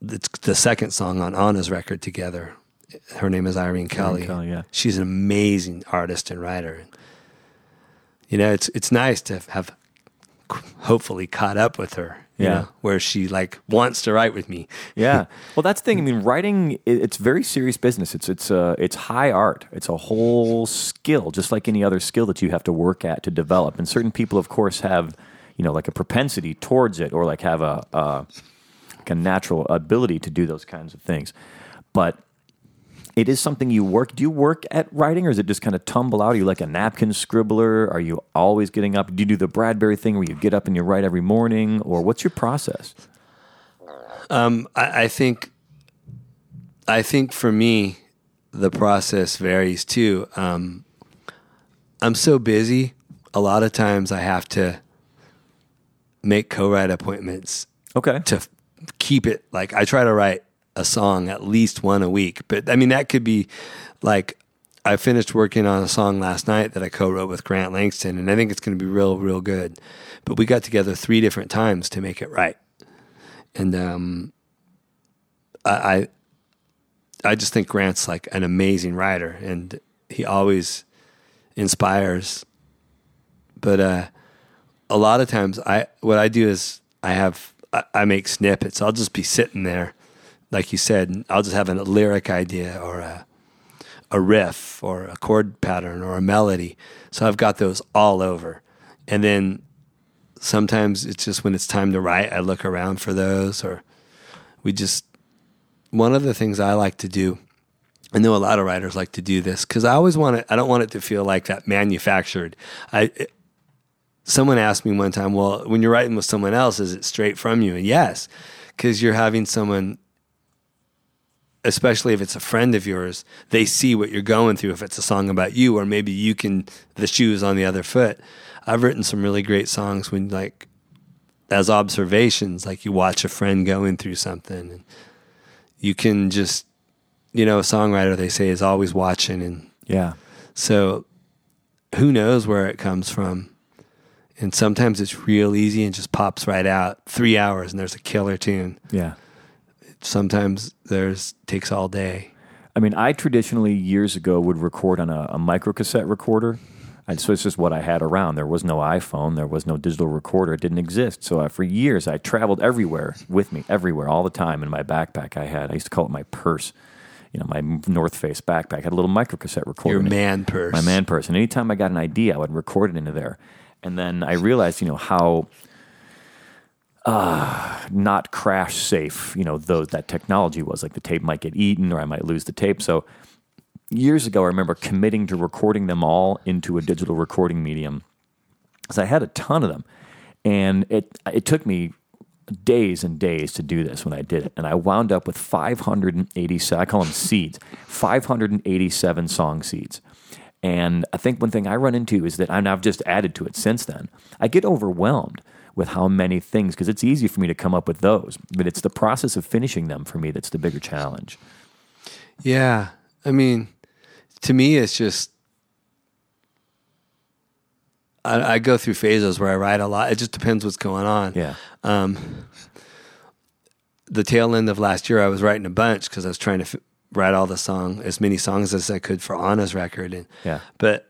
the, the second song on Anna's record together. Her name is Irene Kelly. Kelly, yeah. she's an amazing artist and writer. You know, it's it's nice to have hopefully caught up with her. You Yeah. know, where she like wants to write with me. Yeah. Well, that's the thing. I mean, writing it's very serious business. It's it's uh, it's high art. It's a whole skill, just like any other skill that you have to work at to develop. And certain people, of course, have you know like a propensity towards it, or like have a a, like a natural ability to do those kinds of things. But it is something you work. Do you work at writing, or is it just kind of tumble out? Are you like a napkin scribbler? Are you always getting up? Do you do the Bradbury thing where you get up and you write every morning, or what's your process? I, I think I think for me the process varies too. Um, I'm so busy. a lot of times I have to make co-write appointments Okay. to keep it like I try to write a song at least one a week. But I mean that could be like I finished working on a song last night that I co-wrote with Grant Langston, and I think it's going to be real, real good. But we got together three different times to make it right, and um, I, I I just think Grant's like an amazing writer, and he always inspires. But uh, a lot of times, I what I do is I have I, I make snippets. I'll just be sitting there, like you said. I'll just have a lyric idea or a a riff or a chord pattern or a melody. So I've got those all over, and then sometimes it's just when it's time to write, I look around for those, or we just one of the things I like to do. I know a lot of writers like to do this because I always want it. I don't want it to feel like that manufactured. I it- someone asked me one time, "Well, when you're writing with someone else, is it straight from you?" And yes, because you're having someone, especially if it's a friend of yours, they see what you're going through. If it's a song about you, or maybe you can the shoes on the other foot. I've written some really great songs when like as observations, like you watch a friend going through something, and you can just, you know, a songwriter they say is always watching, and Yeah. so who knows where it comes from. And sometimes it's real easy and just pops right out. Three hours and there's a killer tune. Yeah. Sometimes there's takes all day. I mean, I traditionally years ago would record on a, a micro cassette recorder. And so it's just what I had around. There was no iPhone. There was no digital recorder. It didn't exist. So I, for years, I traveled everywhere with me, everywhere, all the time. In my backpack, I had, I used to call it my purse, you know, my North Face backpack. I had a little micro cassette recorder. Your man purse. My man purse. And anytime I got an idea, I would record it into there. And then I realized, you know, how uh, not crash safe, you know, those that technology was. Like the tape might get eaten or I might lose the tape. So years ago, I remember committing to recording them all into a digital recording medium. So I had a ton of them. And it it took me days and days to do this when I did it. And I wound up with 587, I call them seeds, 587 song seeds. And I think one thing I run into is that, and I've just added to it since then, I get overwhelmed with how many things, because it's easy for me to come up with those, but it's the process of finishing them for me that's the bigger challenge. Yeah. I mean, to me, it's just, I, I go through phases where I write a lot. It just depends what's going on. Yeah. the tail end of last year, I was writing a bunch because I was trying to f- write all the song, as many songs as I could for Anna's record. And Yeah. but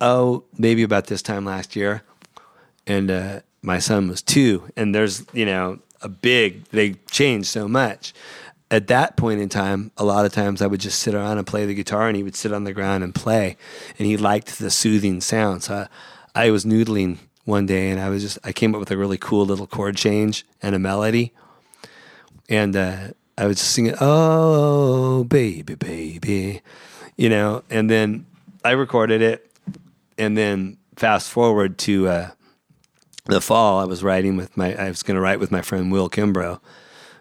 oh, maybe about this time last year, and uh, my son was two, and there's you know a big. They changed so much. At that point in time, a lot of times I would just sit around and play the guitar, and he would sit on the ground and play, and he liked the soothing sound. So I, I was noodling one day, and I was just I came up with a really cool little chord change and a melody and uh, I was just sing it, "Oh, baby, baby," you know. And then I recorded it, and then fast forward to uh, the fall, I was writing with my. I was going to write with my friend Will Kimbrough,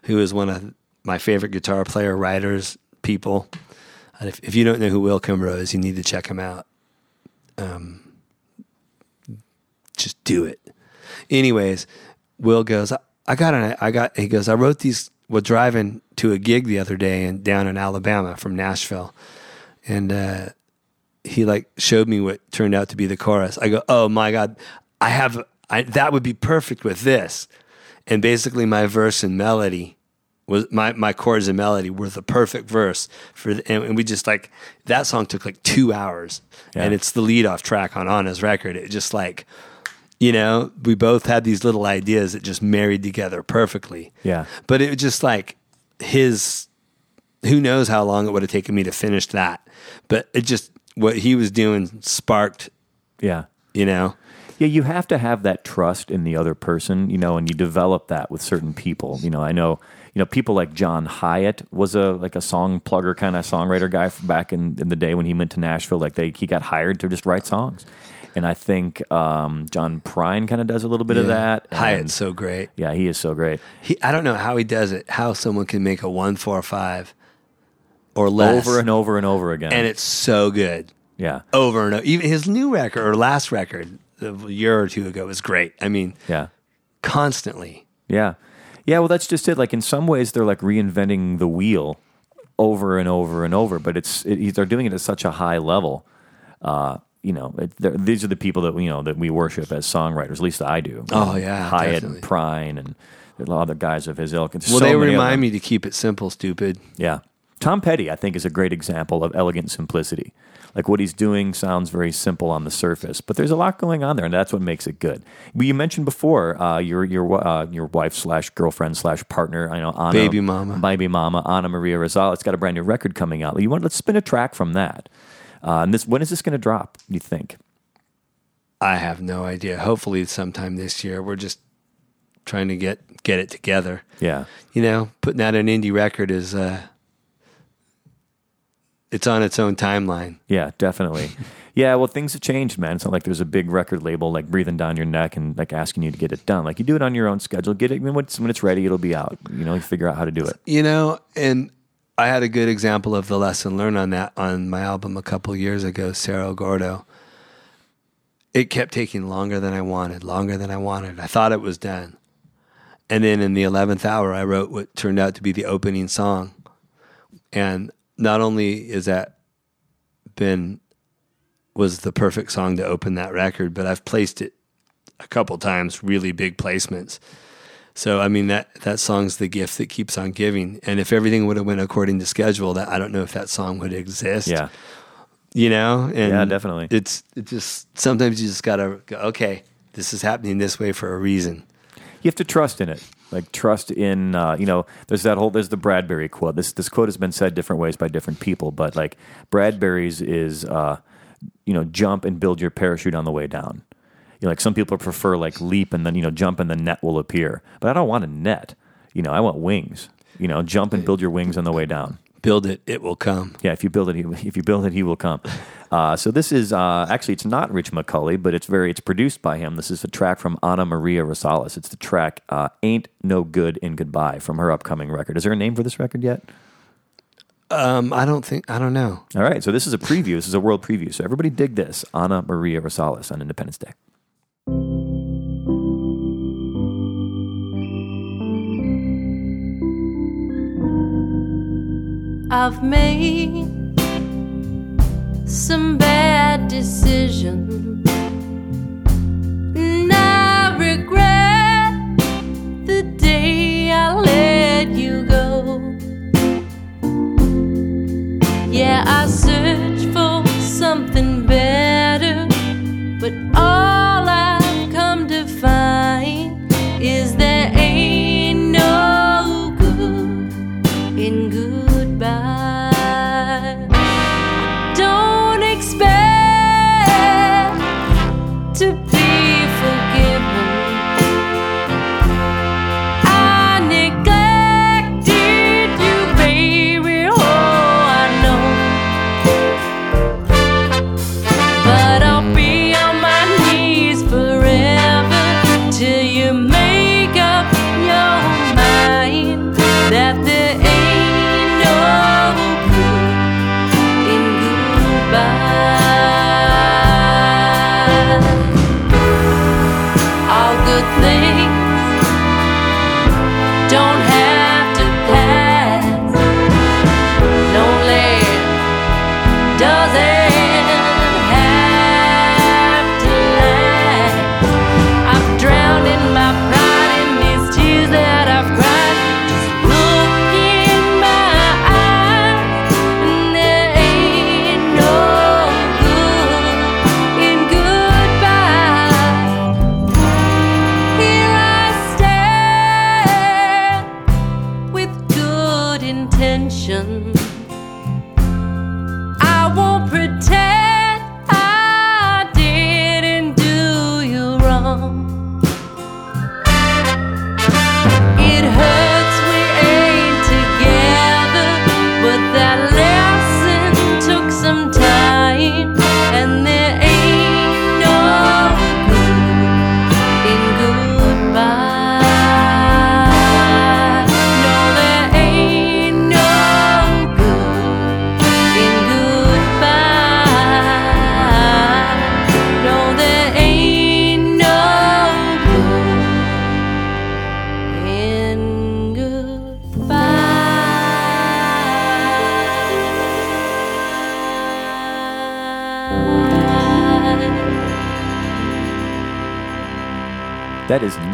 who is one of my favorite guitar player writers people. If, if you don't know who Will Kimbrough is, you need to check him out. Um, just do it. Anyways, Will goes, I, I got an, I got, he goes, I wrote these, was driving to a gig the other day and down in Alabama from Nashville. And, uh, he like showed me what turned out to be the chorus. I go, oh my God, I have, I, that would be perfect with this. And basically my verse and melody was my, my chords and melody were the perfect verse for, the, and, and we just like, that song took like two hours and it's the lead off track on Anna's record. It just like, you know, we both had these little ideas that just married together perfectly. Yeah. But it was just like his, who knows how long it would have taken me to finish that. But it just, what he was doing sparked, Yeah. you know? Yeah, you have to have that trust in the other person, you know, and you develop that with certain people. You know, I know, you know, people like John Hiatt was a like a song plugger kind of songwriter guy back in, in the day when he went to Nashville. Like they, he got hired to just write songs, and I think um, John Prine kind of does a little bit of that. and- Hiatt's so great. yeah, he is so great. He, I don't know how he does it, how someone can make a one, four, five or less. Over and over and over again. and it's so good. yeah, Over and over. Even his new record or last record, a year or two ago was great. I mean, Yeah. constantly. Yeah. Yeah, well that's just it. Like in some ways they're like reinventing the wheel over and over and over, but it's it, they're doing it at such a high level. Uh, you know, it, these are the people that you know that we worship as songwriters. At least I do. Oh, yeah, Hiatt definitely. and Prine and a lot of other guys of his ilk. And Well, so they remind me to keep it simple, stupid. Yeah. Tom Petty, I think, is a great example of elegant simplicity. Like what he's doing sounds very simple on the surface, but there's a lot going on there, and that's what makes it good. You mentioned before uh, your your uh, your wife slash girlfriend slash partner. I know Anna, Baby mama. baby mama Anna Maria Rosales got a brand new record coming out. You want let's spin a track from that. Uh, and this when is this going to drop? You think? I have no idea. Hopefully, sometime this year. We're just trying to get get it together. Yeah, You know, putting out an indie record is uh, it's on its own timeline. yeah, definitely. yeah, well, things have changed, man. It's not like there's a big record label like breathing down your neck and like asking you to get it done. Like you do it on your own schedule. Get it when it's when it's ready. It'll be out. You know, you figure out how to do it. You know, and I had a good example of the lesson learned on that on my album a couple years ago, Cerro Gordo. It kept taking longer than I wanted, longer than I wanted. I thought it was done. And then in the 11th hour, I wrote what turned out to be the opening song. And not only is that been was the perfect song to open that record, but I've placed it a couple times, really big placements. So I mean that that song's the gift that keeps on giving. And if everything would have went according to schedule, that I don't know if that song would exist. Yeah. You know? And Yeah, definitely. It's it just sometimes you just gotta go, okay, this is happening this way for a reason. you have to trust in it. Like trust in, uh, you know, there's that whole, there's the Bradbury quote. This this quote has been said different ways by different people, but like Bradbury's is, uh, you know, jump and build your parachute on the way down. You know, like some people prefer like leap and then you know jump and the net will appear, but I don't want a net. You know, I want wings. You know, jump and build your wings on the way down. Build it, it will come. Yeah, if you build it, he, if you build it, he will come. Uh, so this is uh, actually it's not Rich McCulley, but it's very it's produced by him. This is a track from Ana Maria Rosales. It's the track uh, "Ain't No Good in Goodbye" from her upcoming record. Is there a name for this record yet? Um, I don't think I don't know. All right, so this is a preview. This is a world preview. So everybody dig this. Ana Maria Rosales on Independence Day. I've made some bad decisions. And I regret the day I let you go.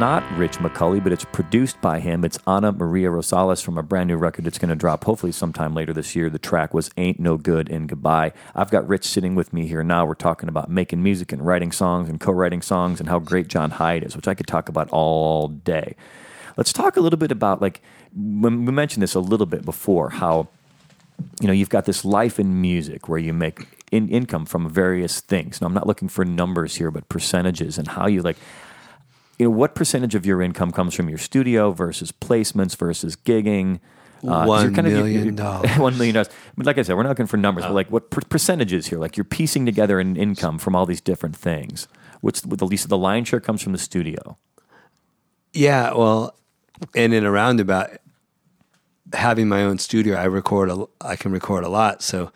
Not Rich McCulley, but it's produced by him. It's Ana Maria Rosales from a brand new record that's going to drop hopefully sometime later this year. The track was Ain't No Good and Goodbye. I've got Rich sitting with me here now. We're talking about making music and writing songs and co writing songs and how great John Hiatt is, which I could talk about all day. Let's talk a little bit about, like, when we mentioned this a little bit before, how you know you've got this life in music where you make in, income from various things. Now I'm not looking for numbers here, but percentages and how you like. You know what percentage of your income comes from your studio versus placements versus gigging? Uh, One you're of- you're- million dollars. One million dollars. But like I said, we're not looking for numbers. But like what per- percentages here? Like you're piecing together an income from all these different things. What's with the least? The lion's share comes from the studio. Yeah, well, and in a roundabout, having my own studio, I record. A, I can record a lot. So,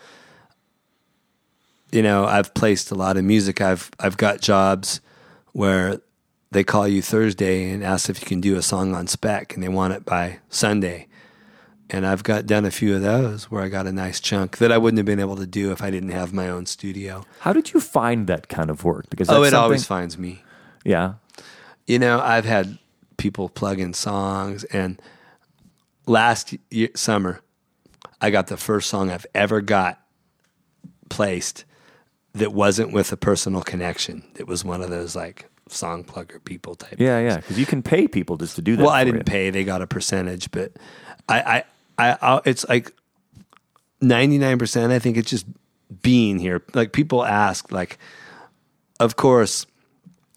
you know, I've placed a lot of music. I've I've got jobs where they call you Thursday and ask if you can do a song on spec, and they want it by Sunday. And I've got done a few of those where I got a nice chunk that I wouldn't have been able to do if I didn't have my own studio. How did you find that kind of work? Because oh, it always finds me. yeah. You know, I've had people plug in songs, and last year, summer, I got the first song I've ever got placed that wasn't with a personal connection. It was one of those like song plugger people type. Yeah, things. yeah, because you can pay people just to do that. Well, I didn't you. pay; they got a percentage, but I, I, I, I it's like ninety nine percent. I think it's just being here. Like people ask, like, of course,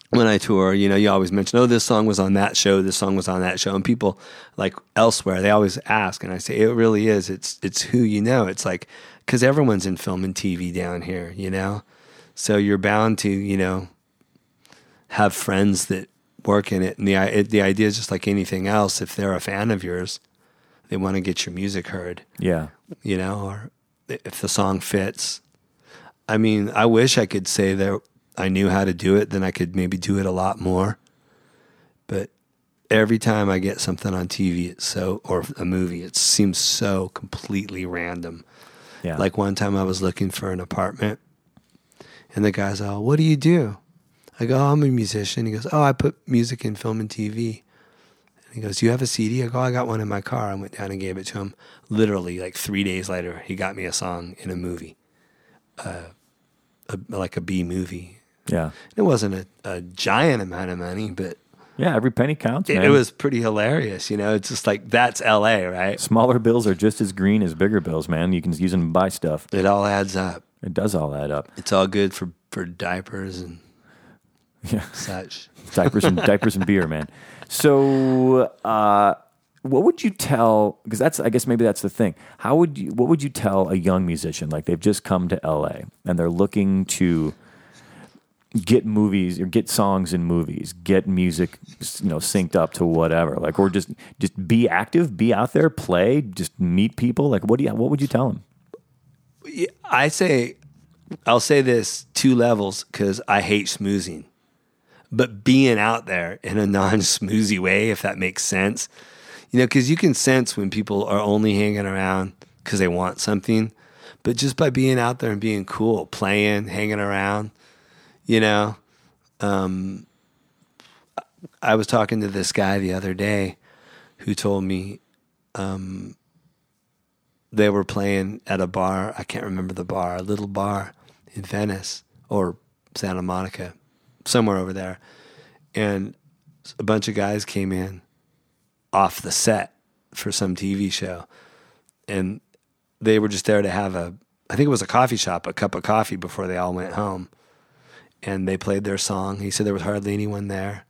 when I tour, you know, you always mention, oh, this song was on that show, this song was on that show, and people like elsewhere, they always ask, and I say, it really is. It's it's who you know. It's like because everyone's in film and TV down here, you know, so you're bound to, you know, have friends that work in it, and the it, the idea is just like anything else. If they're a fan of yours, they want to get your music heard Yeah, you know, or if the song fits. I mean, I wish I could say that I knew how to do it, then I could maybe do it a lot more. But every time I get something on TV, it's so, or a movie, it seems so completely random. yeah. Like one time I was looking for an apartment, and the guy's all, What do you do? I go, oh, I'm a musician. He goes, Oh, I put music in film and TV. And he goes, Do you have a CD? I go, I got one in my car. I went down and gave it to him. Literally, like three days later, he got me a song in a movie, uh, a, like a B movie. yeah, It wasn't a, a giant amount of money, but yeah. Every penny counts. it, it was pretty hilarious. You know, it's just like that's LA, right? Smaller bills are just as green as bigger bills, man. You can use them to buy stuff. It all adds up. It does all add up. It's all good for, for diapers and Yeah, such. diapers and diapers and beer, man. So, uh, what would you tell? Because that's, I guess, maybe that's the thing. How would you? What would you tell a young musician like they've just come to LA and they're looking to get movies or get songs in movies, get music, you know, synced up to whatever, like, or just just be active, be out there, play, just meet people. Like, what do you? What would you tell them? I say, I'll say this two levels because I hate smoozing, but being out there in a non smoozy way, if that makes sense, you know, because you can sense when people are only hanging around because they want something, but just by being out there and being cool, playing, hanging around, you know, um, I was talking to this guy the other day who told me they were playing at a bar. I can't remember the bar, a little bar in Venice or Santa Monica, somewhere over there. And a bunch of guys came in off the set for some TV show. And they were just there to have a, I think it was a coffee shop, a cup of coffee before they all went home. And they played their song. He said there was hardly anyone there.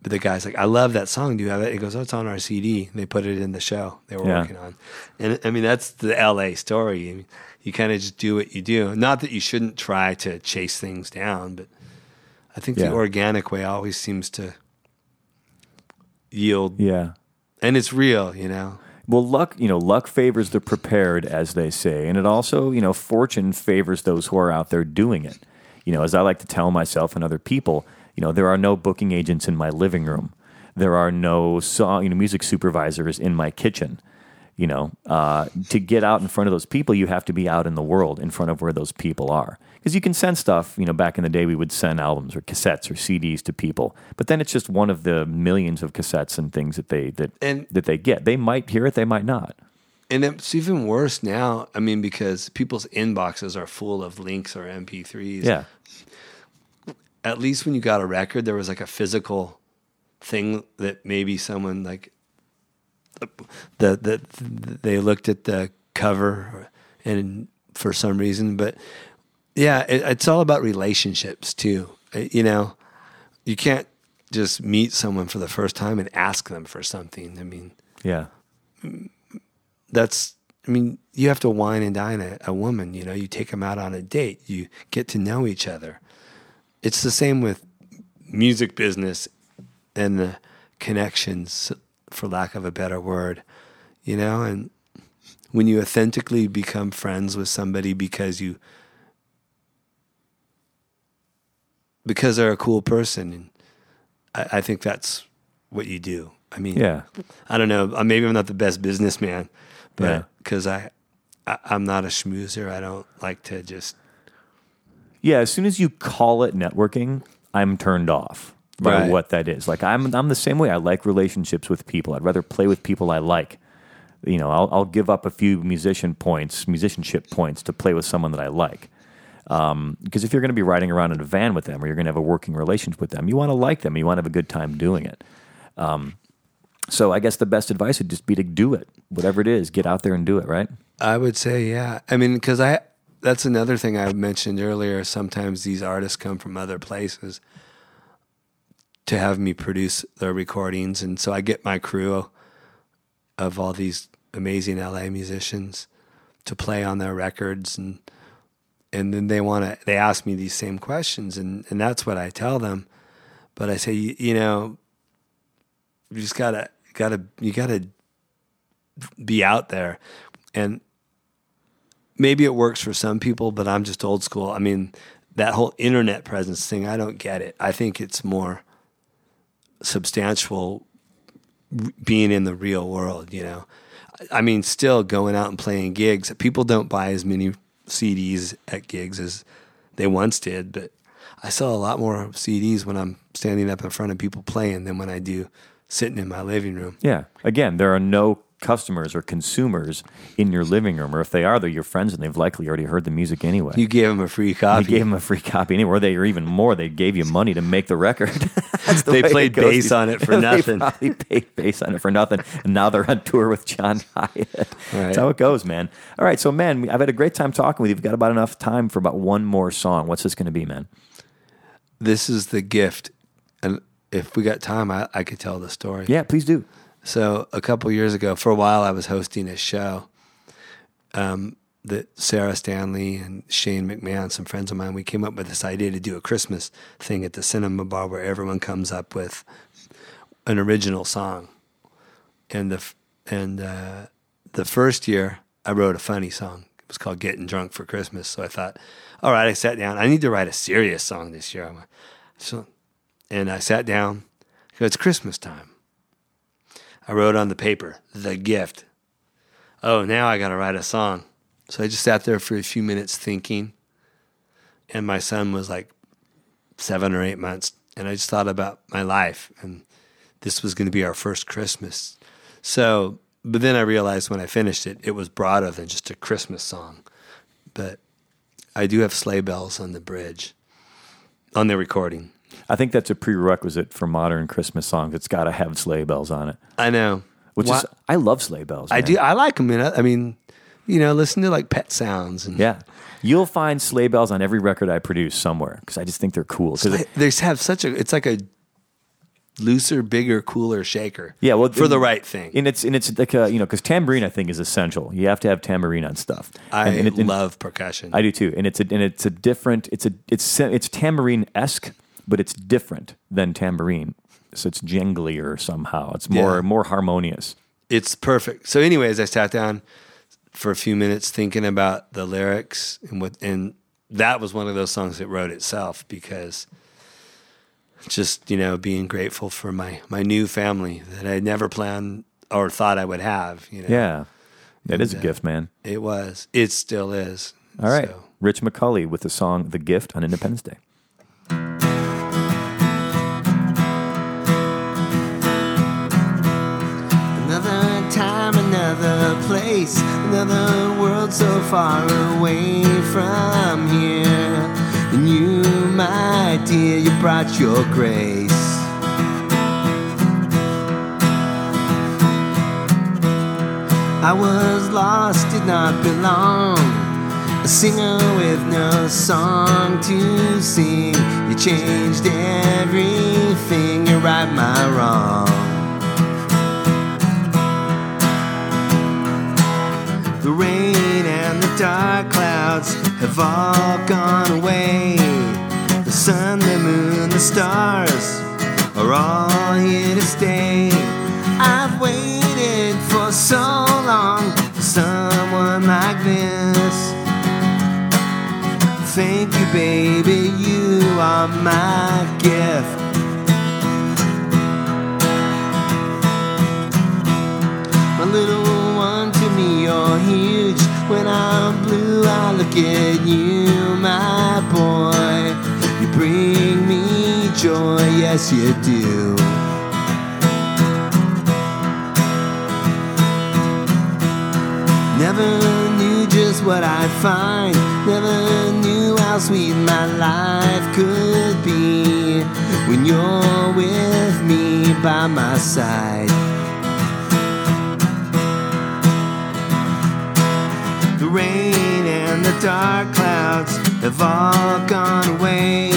But the guy's like, I love that song. Do you have it? He goes, Oh, it's on our CD. They put it in the show they were Yeah. working on. And I mean, that's the LA story. I mean, you kind of just do what you do. Not that you shouldn't try to chase things down, but I think Yeah. the organic way always seems to yield. Yeah. And it's real, you know? Well, luck, you know, luck favors the prepared, as they say, and it also, you know, fortune favors those who are out there doing it. You know, as I like to tell myself and other people, you know, there are no booking agents in my living room. There are no song, you know, music supervisors in my kitchen. You know, uh, to get out in front of those people, you have to be out in the world, in front of where those people are. Because you can send stuff. You know, back in the day, we would send albums or cassettes or CDs to people, but then it's just one of the millions of cassettes and things that they that And- that they get. They might hear it, they might not. And it's even worse now. I mean, because people's inboxes are full of links or MP3s. Yeah, At least when you got a record, there was like a physical thing that maybe someone like the the, the they looked at the cover and for some reason, but yeah, it, it's all about relationships too. Uh, You know, you can't just meet someone for the first time and ask them for something. I mean, yeah, that's I mean, you have to wine and dine a, a woman. You know, you take them out on a date. You get to know each other. It's the same with music business and the connections, for lack of a better word. You know, and when you authentically become friends with somebody because you because they're a cool person, and I, I think that's what you do. I mean, yeah. I don't know. uh, Maybe I'm not the best businessman, but because I, I, I'm not a schmoozer. I don't like to just. Yeah, as soon as you call it networking, I'm turned off Right. what that is. Like I'm I'm the same way. I like relationships with people. I'd rather play with people I like. You know, I'll I'll give up a few musician points, musicianship points to play with someone that I like. Um, because if you're going to be riding around in a van with them or you're going to have a working relationship with them, you want to like them. You want to have a good time doing it. Um, so I guess the best advice would just be to do it, whatever it is. Get out there and do it. Right? I would say, yeah. I mean, because I. That's another thing I mentioned earlier. Sometimes these artists come from other places to have me produce their recordings, and so I get my crew of all these amazing LA musicians to play on their records. And and then they want to they ask me these same questions. And and that's what I tell them. But I say you, you know you just got to got to you got to be out there. And maybe it works for some people but I'm just old school. I mean that whole internet presence thing I don't get it. I think it's more substantial being in the real world, you know. I mean, still going out and playing gigs. People don't buy as many CDs at gigs as they once did, but I sell a lot more CDs when I'm standing up in front of people playing than when I do sitting in my living room. Yeah. Again, there are no customers or consumers in your living room, or if they are, they're your friends and they've likely already heard the music anyway. You gave them a free copy. You gave them a free copy anyway, or they or even more. They gave you money to make the record. The They played bass on it for nothing. they paid bass on it for nothing, and now they're on tour with John Hiatt. That's how it goes, man. All right, so man, I've had a great time talking with you. We've got about enough time for about one more song. What's this going to be, man? this is the gift. And if we got time, I, I could tell the story. Yeah, please do. So a couple years ago, for a while, I was hosting a show um, that Sarah Stanley and Shane McMahon, some friends of mine, we came up with this idea to do a Christmas thing at the Cinema Bar where everyone comes up with an original song. And the and uh, the first year, I wrote a funny song. It was called "Getting Drunk for Christmas." So I thought, all right, I sat down. I need to write a serious song this year. I So, and I sat down. Go, It's Christmas time. I wrote on the paper, the gift. Oh, now I got to write a song. So I just sat there for a few minutes thinking. And my son was like seven or eight months. And I just thought about my life. And this was going to be our first Christmas. So, but then I realized when I finished it, it was broader than just a Christmas song. But I do have sleigh bells on the bridge, on the recording. I think that's a prerequisite for modern Christmas songs. It's got to have sleigh bells on it. I know. Which Why- is, I love sleigh bells. I man. do. I like them. I mean, you know, listen to like pet sounds and Yeah, you'll find sleigh bells on every record I produce somewhere because I just think they're cool. 'Cause it- they have such a. It's like a looser, bigger, cooler shaker. Yeah, well, for the right thing. and it's and it's like you know because tambourine I think is essential. You have to have tambourine on stuff. I and, and it- and love percussion. I do too, and it's a and it's a different. It's a it's it's tambourine esque, but it's different than tambourine. So it's jinglier somehow. It's more Yeah. more harmonious. it's perfect. So, anyways, I sat down for a few minutes thinking about the lyrics and what, and that was one of those songs that wrote itself because just you know being grateful for my my new family that I never planned or thought I would have. You know, Yeah. It is a uh, gift, man. It was. It still is. All right. So, Rich McCulley with the song The Gift on Independence Day. Another world so far away from here. And you, my dear, you brought your grace. I was lost, did not belong. A singer with no song to sing. You changed everything, you right my wrong. Dark clouds have all gone away. The sun, the moon, the stars are all here to stay. I've waited for so long for someone like this. Thank you, baby, you are my gift. When I'm blue, I look at you, my boy. You bring me joy, yes you do. Never knew just what I'd find. Never knew how sweet my life could be when you're with me by my side. Dark clouds have all gone away.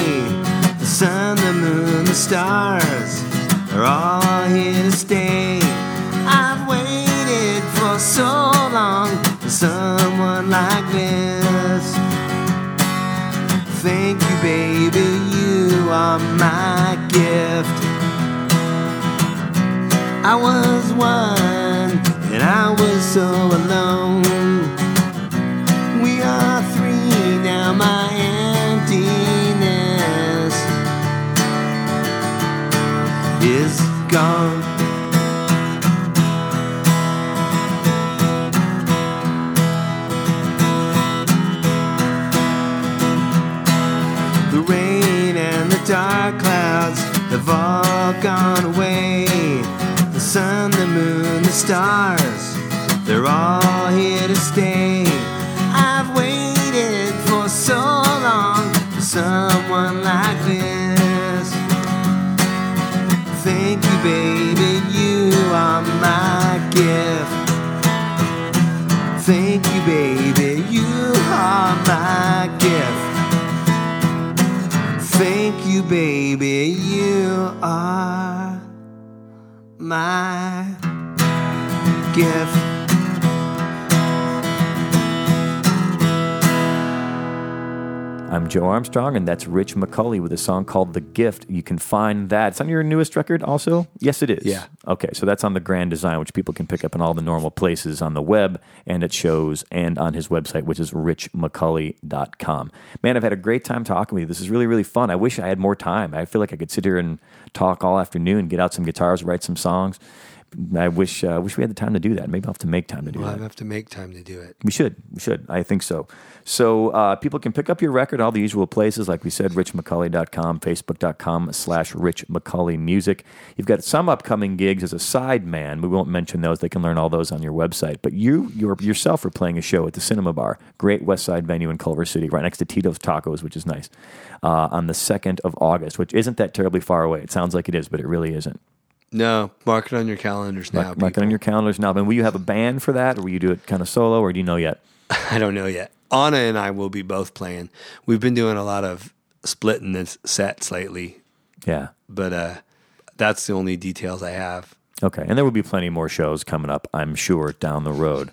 The sun, the moon, the stars are all here to stay. I've waited for so long for someone like this. Thank you, baby, you are my gift. I was one and I was so alone. Is gone. The rain and the dark clouds have all gone away. The sun, the moon, the stars, my gift. Thank you, baby, you are my gift. I'm Joe Armstrong, and that's Rich McCulley with a song called The Gift. You can find that. It's on your newest record also? Yes, it is. Yeah. Okay, so that's on the Grand Design, which people can pick up in all the normal places on the web and at shows and on his website, which is richmcculley.com. Man, I've had a great time talking with you. This is really, really fun. I wish I had more time. I feel like I could sit here and talk all afternoon, get out some guitars, write some songs. I wish uh, wish we had the time to do that. Maybe I'll have to make time to do Well, that. I have to make time to do it. We should. We should. I think so. So uh, people can pick up your record all the usual places, like we said, richmcculley.com, facebook.com slash richmcculleymusic. You've got some upcoming gigs as a side man. We won't mention those. They can learn all those on your website. But you your, yourself are playing a show at the Cinema Bar, great West Side venue in Culver City, right next to Tito's Tacos, which is nice, uh, on the 2nd of August, which isn't that terribly far away. It sounds like it is, but it really isn't. No, mark it on your calendars now. Mark, mark it on your calendars now. And will you have a band for that, or will you do it kind of solo, or do you know yet? I don't know yet. Anna and I will be both playing. We've been doing a lot of splitting the sets lately, Yeah. but uh, that's the only details I have. Okay, and there will be plenty more shows coming up, I'm sure, down the road.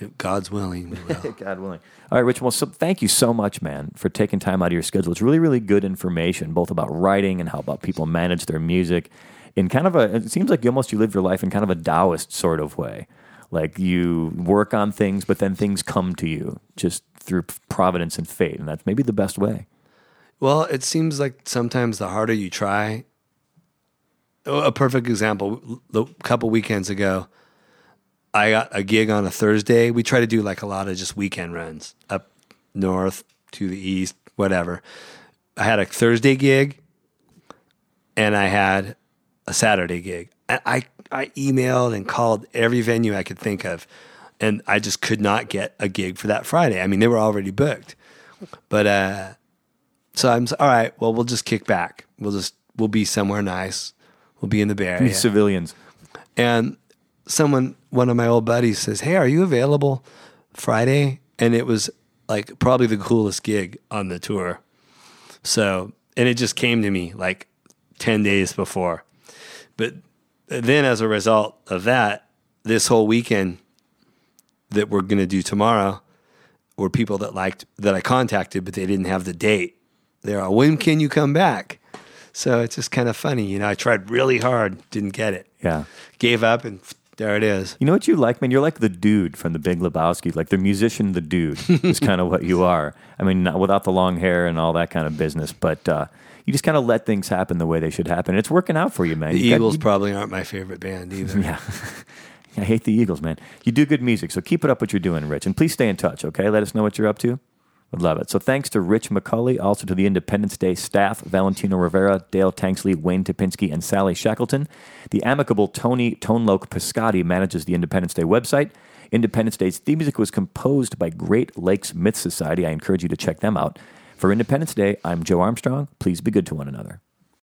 If God's willing, we will. God willing. All right, Rich. Well, so thank you so much, man, for taking time out of your schedule. It's really, really good information, both about writing and how about people manage their music. In kind of a, it seems like you almost you live your life in kind of a Taoist sort of way. Like you work on things, but then things come to you just through providence and fate, and that's maybe the best way. Well, it seems like sometimes the harder you try. A perfect example: a couple weekends ago, I got a gig on a Thursday. We try to do like a lot of just weekend runs up north to the east, whatever. I had a Thursday gig and I had a Saturday gig. And I, I emailed and called every venue I could think of, and I just could not get a gig for that Friday. I mean, they were already booked. But uh, so I'm all right. Well, we'll just kick back. We'll just we'll be somewhere nice. We'll be in the Bay Area. Civilians. And someone, one of my old buddies says, Hey, are you available Friday? And it was like probably the coolest gig on the tour. So, and it just came to me like 10 days before. But then as a result of that, this whole weekend that we're going to do tomorrow were people that liked, that I contacted, but they didn't have the date. They're all, when can you come back? So it's just kind of funny. You know, I tried really hard, didn't get it Yeah. gave up, and there it is. You know what you like, man? You're like the dude from the Big Lebowski, like the musician, the dude is kind of what you are. I mean, not without the long hair and all that kind of business, but uh, you just kind of let things happen the way they should happen. It's working out for you, man. The You got- Eagles you- probably aren't my favorite band either. yeah. I hate the Eagles, man. You do good music, so keep it up what you're doing, Rich. And please stay in touch, okay? Let us know what you're up to. Would love it. So thanks to Rich McCulley, also to the Independence Day staff, Valentino Rivera, Dale Tanksley, Wayne Topinski, and Sally Shackleton. The amicable Tony Tonloke Piscotti manages the Independence Day website. Independence Day's theme music was composed by Great Lakes Myth Society. I encourage you to check them out. For Independence Day, I'm Joe Armstrong. Please be good to one another.